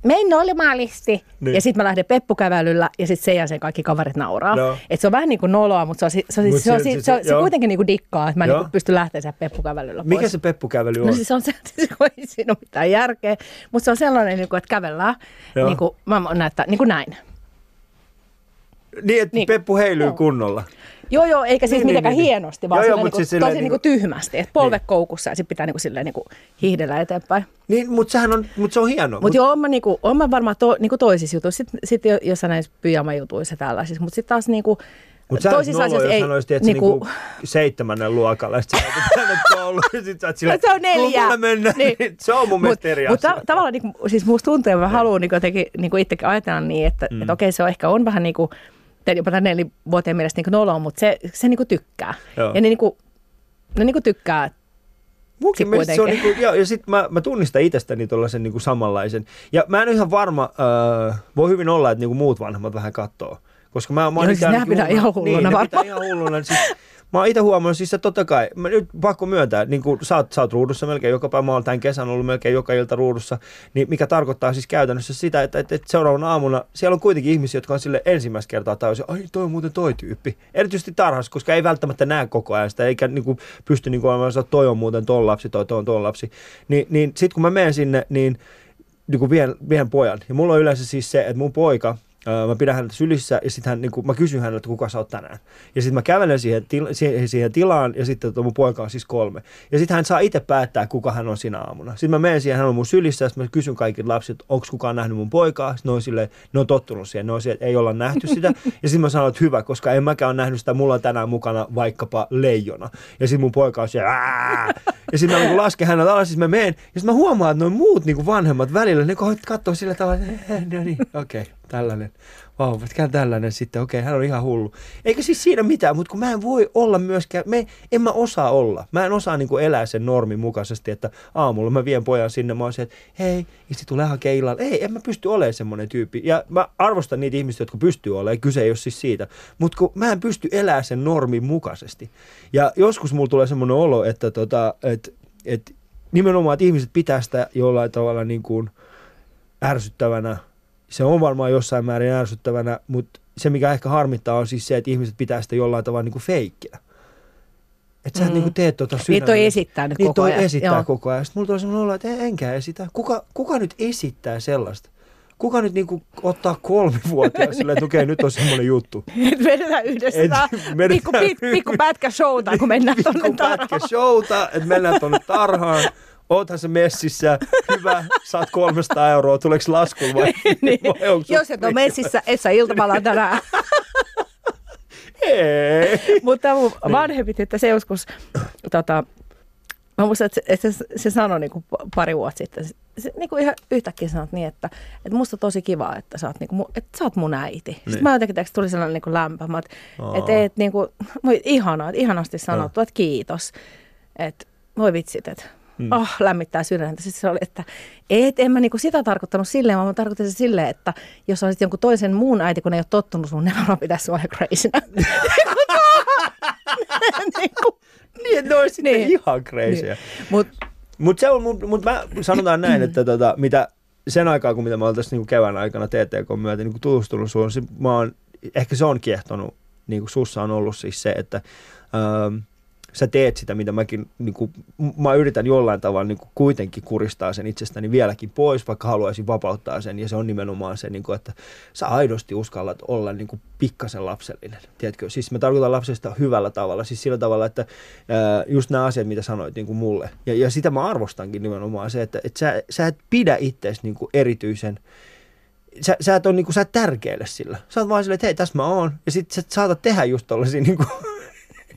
mein normaalisti. Niin. Ja sitten mä lähden peppukävelyllä ja sitten sen jälkeen kaikki kaverit nauraa. No. Et se on vähän niin kuin noloa, mutta se, on, se, on, Mut se, se, on, se, se, se, se kuitenkin niin kuin dikkaa, että mä niin pystyn lähteä sen peppukävelyllä pois. Mikä se peppukävely no on? No siis on se, se ei siinä ole mitään järkeä, mutta se on sellainen, niin kuin, että kävellään niin kuin, mä näyttää, niin kuin näin. Niin, että niin. Peppu heilyy no. kunnolla. Joo, joo, eikä siis niin, niin mitenkään niin, hienosti, vaan joo, joo, niinku, siis tosi niinku, niinku tyhmästi. Että polvekoukussa ja sitten pitää niinku silleen niinku hiihdellä eteenpäin. Niin, mutta sehän on, mut se on hienoa. Mutta mut... joo, mä, niinku, on mä varmaan to, niinku toisissa jutuissa, sitten sit jossain näissä pyjama-jutuissa ja tällaisissa. Mutta sitten taas niinku, mutta toisissa asioissa ei... sanoisit, että niinku... niinku seitsemännen luokalla, ja sitten sä sillä, se on neljä. Mennä, niin. niin. se on mun mielestä eri Mutta ta- tavallaan, niinku, siis musta tuntuu, että mä haluan niinku, jotenkin, niinku itsekin ajatella niin, että mm. et okei, se on ehkä on vähän niin kuin jopa nelivuoteen mielestä niin noloa, mutta se, se niin kuin tykkää. Joo. Ja ne, niin kuin, ne niin kuin tykkää Munkin mielestä se on niinku, ja, ja sitten mä, mä tunnistan itsestäni tuollaisen niinku samanlaisen. Ja mä en ole ihan varma, äh, voi hyvin olla, että niinku muut vanhemmat vähän katsoo. Koska mä, mä oon Joo, siis ikään, pitää ihan hulluna niin, varmaan. ihan hulluna. Siis, Mä oon itse huomannut siis, että totta kai, mä nyt pakko myöntää, niin kuin sä oot, sä oot ruudussa melkein joka päivä, mä oon tämän kesän ollut melkein joka ilta ruudussa, niin mikä tarkoittaa siis käytännössä sitä, että, että, että seuraavana aamuna siellä on kuitenkin ihmisiä, jotka on sille ensimmäistä kertaa tajusin, ai toi on muuten toi tyyppi. Erityisesti tarhassa, koska ei välttämättä näe koko ajan sitä, eikä niin kuin, pysty niin kuin olemaan, että toi on muuten ton lapsi, toi, toi on ton lapsi. Ni, niin sitten kun mä menen sinne, niin niin kuin vien, vien pojan. Ja mulla on yleensä siis se, että mun poika – mä pidän häntä sylissä ja sitten hän, niin kuin, mä kysyn häneltä, kuka sä oot tänään. Ja sitten mä kävelen siihen, til, siihen, siihen tilaan ja sitten tota, mun poika on siis kolme. Ja sitten hän saa itse päättää, kuka hän on sinä aamuna. Sitten mä menen siihen, hän on mun sylissä ja mä kysyn kaikille lapset, onko kukaan nähnyt mun poikaa. Sitten ne on, silleen, ne on tottunut siihen, ne on siihen, että ei olla nähty sitä. Ja sitten mä sanon, että hyvä, koska en mäkään ole nähnyt sitä, mulla tänään mukana vaikkapa leijona. Ja sitten mun poika on siellä, Ää! ja sitten mä niin lasken hänet alas, siis mä menen. Ja sitten mä huomaan, että noin muut niin vanhemmat välillä, ne katsoo sillä tavalla, että no niin, okei. Okay tällainen, vau, wow, tällainen sitten, okei, okay, hän on ihan hullu. Eikä siis siinä mitään, mutta kun mä en voi olla myöskään, me, en mä osaa olla. Mä en osaa niin kuin elää sen normin mukaisesti, että aamulla mä vien pojan sinne, mä oon että hei, isti tulee hakea illalla. Ei, en mä pysty olemaan semmoinen tyyppi. Ja mä arvostan niitä ihmisiä, jotka pystyy olemaan, kyse ei ole siis siitä. Mutta kun mä en pysty elämään sen normin mukaisesti. Ja joskus mulla tulee semmoinen olo, että tota, et, et nimenomaan, että ihmiset pitää sitä jollain tavalla niin kuin ärsyttävänä – se on varmaan jossain määrin ärsyttävänä, mutta se mikä ehkä harmittaa on siis se, että ihmiset pitää sitä jollain tavalla niin kuin feikkinä. Että sä mm. niin kuin teet tuota sydämellä. Niitä toi esittää nyt koko ajan. esittää Joo. koko ajan. Sitten mulla tulee sellainen olo, että enkä esitä. Kuka, kuka nyt esittää sellaista? Kuka nyt niinku ottaa kolmivuotiaan silleen, että okei, okay, nyt on semmoinen juttu. vedetään yhdessä Et, pikku, pikku, pikku pätkä showta, kun mennään tuonne tarhaan. Pikku pätkä showta, että mennään tuonne tarhaan oothan se messissä, hyvä, saat 300 euroa, tuleeko lasku vai, niin. vai Jos et ole messissä, et sä iltamalla tänään. Ei. Mutta mun niin. vanhempi tyttö se joskus, tota, mä muistan, että se, että se, se sanoi niin kuin pari vuotta sitten, se niin kuin ihan yhtäkkiä sanot niin, että, että musta on tosi kiva, että sä oot, niin kuin, että sä oot mun äiti. Niin. Sitten mä jotenkin tuli sellainen niin kuin että, että et, niin kuin, ihanaa, että ihanasti sanottu, että kiitos. Että voi vitsit, että mm. oh, lämmittää sydäntä. Sitten se oli, että et, en mä niinku sitä tarkoittanut silleen, vaan mä tarkoitin se silleen, että jos olisit jonkun toisen muun äiti, kun ei ole tottunut sun, niin mä pitäisi sua crazynä. niinku. Niin, että ne olisi niin. ihan crazyä. Niin. Mutta mut se on, mut, mut mä sanotaan näin, että tota, mitä sen aikaa, kun mitä mä oon tässä niin kevään aikana TTK myötä niin tutustunut suun, se, mä oon, ehkä se on kiehtonut, niin kuin sussa on ollut siis se, että ähm, sä teet sitä, mitä mäkin, niin kuin, mä yritän jollain tavalla niin kuin kuitenkin kuristaa sen itsestäni vieläkin pois, vaikka haluaisin vapauttaa sen. Ja se on nimenomaan se, niin kuin, että sä aidosti uskallat olla niin kuin pikkasen lapsellinen. Tiedätkö? Siis mä tarkoitan lapsesta hyvällä tavalla, siis sillä tavalla, että ää, just nämä asiat, mitä sanoit niin kuin mulle. Ja, ja sitä mä arvostankin nimenomaan se, että, että sä, sä et pidä itseäsi niin kuin erityisen sä, sä et ole kuin, sä et tärkeile sillä. Sä oot vaan silleen, että hei, tässä mä oon. Ja sit sä saatat tehdä just tollasia kuin,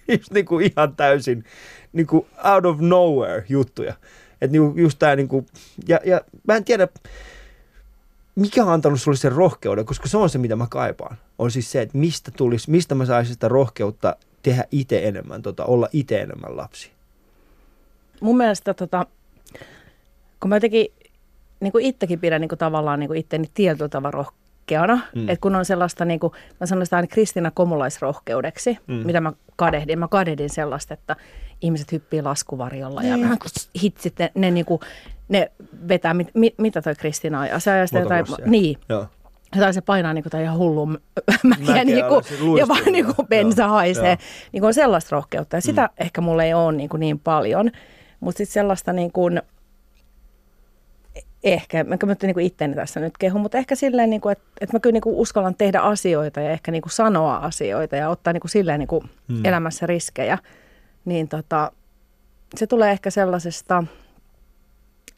just niin kuin ihan täysin niin kuin out of nowhere juttuja. Että niin just tää niin kuin, ja, ja mä en tiedä, mikä on antanut sulle sen rohkeuden, koska se on se, mitä mä kaipaan. On siis se, että mistä tulisi, mistä mä saisin sitä rohkeutta tehdä itse enemmän, tota, olla itse enemmän lapsi. Mun mielestä, tota, kun mä jotenkin niin kuin itsekin pidän niin kuin tavallaan niin kuin itteni tietyllä tavalla rohkeutta, rohkeana. Mm. Että kun on sellaista, niin kuin, mä sanon sitä aina Kristina Komulaisrohkeudeksi, mm. mitä mä kadehdin. Mä kadehdin sellaista, että ihmiset hyppii laskuvarjolla ja mm. hitsit, ne, ne, niin kuin, ne vetää, mit, mit, mitä toi Kristina ajaa? Se ajaa jotain, niin. Joo. Tai se painaa niin kuin, ihan hullu mäkiä, niin kuin, ja vaan niin kuin bensa joo, haisee. Joo. Niin kuin on sellaista rohkeutta. Ja sitä mm. ehkä mulla ei ole niin, kuin niin paljon. Mutta sitten sellaista niin kuin, ehkä, mä kyllä niin itteni tässä nyt kehu, mutta ehkä silleen, niin kuin, että, että mä kyllä niin kuin uskallan tehdä asioita ja ehkä niin kuin sanoa asioita ja ottaa niin kuin silleen niin kuin hmm. elämässä riskejä, niin tota, se tulee ehkä sellaisesta,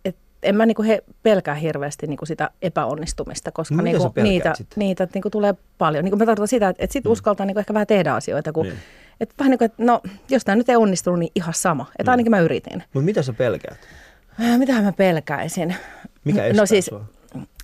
että en mä niin kuin he pelkää hirveästi niin kuin sitä epäonnistumista, koska no, niin kuin niitä, niitä niin kuin tulee paljon. Niin kuin mä tarkoitan sitä, että, että sit hmm. uskaltaa niin kuin ehkä vähän tehdä asioita, kun niin. että vähän niin kuin, että no, jos tämä nyt ei onnistunut, niin ihan sama. Että hmm. ainakin mä yritin. Mutta mitä sä pelkäät? Äh, Mitä mä pelkäisin? Mikä estää no siis, sua?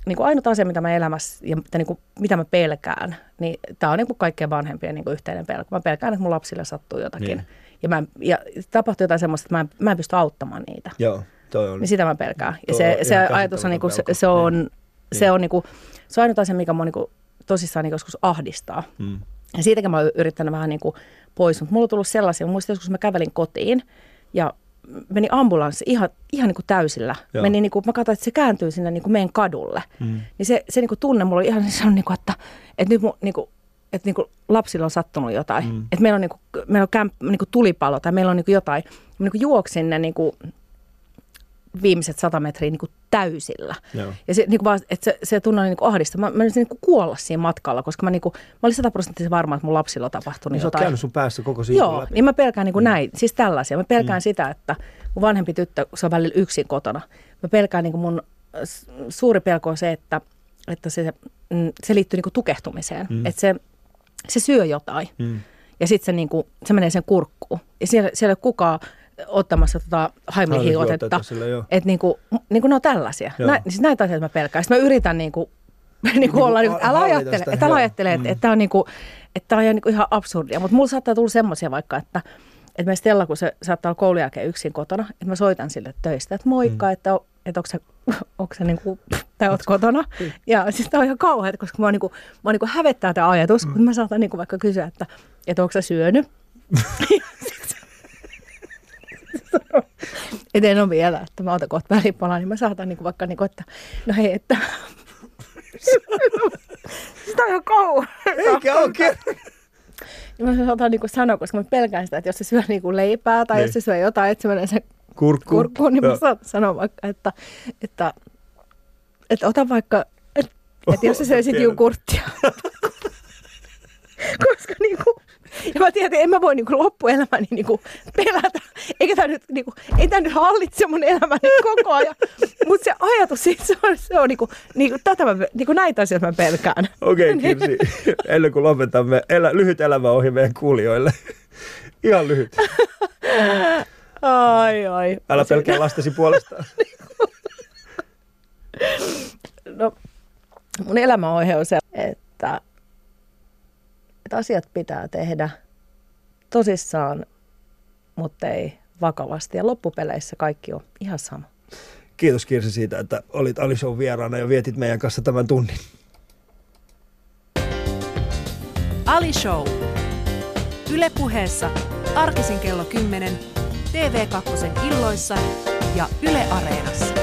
Niin kuin ainut asia, mitä mä elämässä ja niin kuin, mitä mä pelkään, niin tämä on niin kuin kaikkien vanhempien niin kuin yhteinen pelko. Mä pelkään, että mun lapsille sattuu jotakin. Niin. Ja, mä, ja tapahtuu jotain semmoista, että mä en, mä en pysty auttamaan niitä. Joo, toi on. Niin sitä mä pelkään. Ja se, se ajatus on, niin kuin, se, se on, niin. se on, niin kuin, se on ainut asia, mikä mua niin kuin, tosissaan niin joskus ahdistaa. Hmm. Ja siitäkin mä oon yrittänyt vähän niin kuin pois, mutta mulla on tullut sellaisia, muistan joskus mä kävelin kotiin ja meni ambulanssi ihan, ihan niin kuin täysillä. Meni niin kuin, mä katsoin, että se kääntyy sinne niin kuin meidän kadulle. Mm. Niin se, se niin kuin tunne mulla oli ihan se on niin kuin, että, että nyt mun, niin kuin, että niin kuin lapsilla on sattunut jotain. Mm. Että meillä on, niin kuin, meillä on kämp, niin kuin tulipalo tai meillä on niin kuin jotain. Mä niin kuin juoksin ne niin kuin viimeiset sata metriä niin kuin täysillä. Joo. Ja se, niin kuin vaan, että se, se tunne oli niin ahdista. Mä, mä niin kuin kuolla siinä matkalla, koska mä, niin kuin, mä olin sataprosenttisen varma, että mun lapsilla tapahtui. Niin sota... käynyt sun päässä koko siinä Joo, läpi. niin mä pelkään niin kuin mm. näin, siis tällaisia. Mä pelkään mm. sitä, että mun vanhempi tyttö, se on välillä yksin kotona. Mä pelkään niin kuin mun suuri pelko on se, että, että se, mm, se liittyy niin kuin tukehtumiseen. Mm. Että se, se syö jotain. Mm. Ja sitten se, niin kuin, se menee sen kurkkuun. Ja siellä, siellä ei ole kukaan ottamassa tota haimihiotetta. Että niinku, niinku ne on tällaisia. Nä, siis näitä asioita mä pelkään. Sitten mä yritän niinku, niinku olla, niinku, älä ajattele, että älä ajattele, että, mm. että on niinku, että on niinku ihan absurdia. Mutta mulla saattaa tulla semmoisia vaikka, että, että me Stella, kun se saattaa olla koulun jälkeen yksin kotona, että mä soitan sille töistä, että moikka, mm. että, että onko se, onko se niinku, tai oot kotona. Mm. Ja siis tämä on ihan kauheaa, koska mua, niinku, mua niinku hävettää tämä ajatus, mm. mutta mä saatan niinku vaikka kysyä, että, että onko se syönyt. Et en ole vielä, että mä otan kohta välipalaa, niin mä saatan niin kuin vaikka, niin kuin, että no hei, että sitä on ihan kauan. Eikä oikein. Niin mä saatan niin kuin sanoa, koska mä pelkään sitä, että jos se syö niin kuin leipää tai niin. jos se syö jotain, että se menee se kurkkuun, kurkkuun niin mä saatan sanoa vaikka, että, että, että ota vaikka, että, että jos se syö sitten jogurttia. koska niin kuin, ja mä tiedän, että en mä voi niin kuin loppuelämäni niin kuin pelätä. Eikä tämä nyt, niin kuin, ei tämä nyt hallitse mun elämäni koko ajan. Mutta se ajatus siitä, se on, se on niin kuin, niin kuin, tätä mä, niin kuin näitä asioita mä pelkään. Okei, okay, Kirsi. Ennen kuin lopetamme, elä, lyhyt elämä ohi meidän kuulijoille. Ihan lyhyt. Ai, ai. Älä pelkää lastesi puolestaan. no, mun elämäohje on se, että että asiat pitää tehdä tosissaan, mutta ei vakavasti. Ja loppupeleissä kaikki on ihan sama. Kiitos Kirsi siitä, että olit Alison vieraana ja vietit meidän kanssa tämän tunnin. Ali Show. Yle puheessa arkisin kello 10, TV2 illoissa ja Yle Areenassa.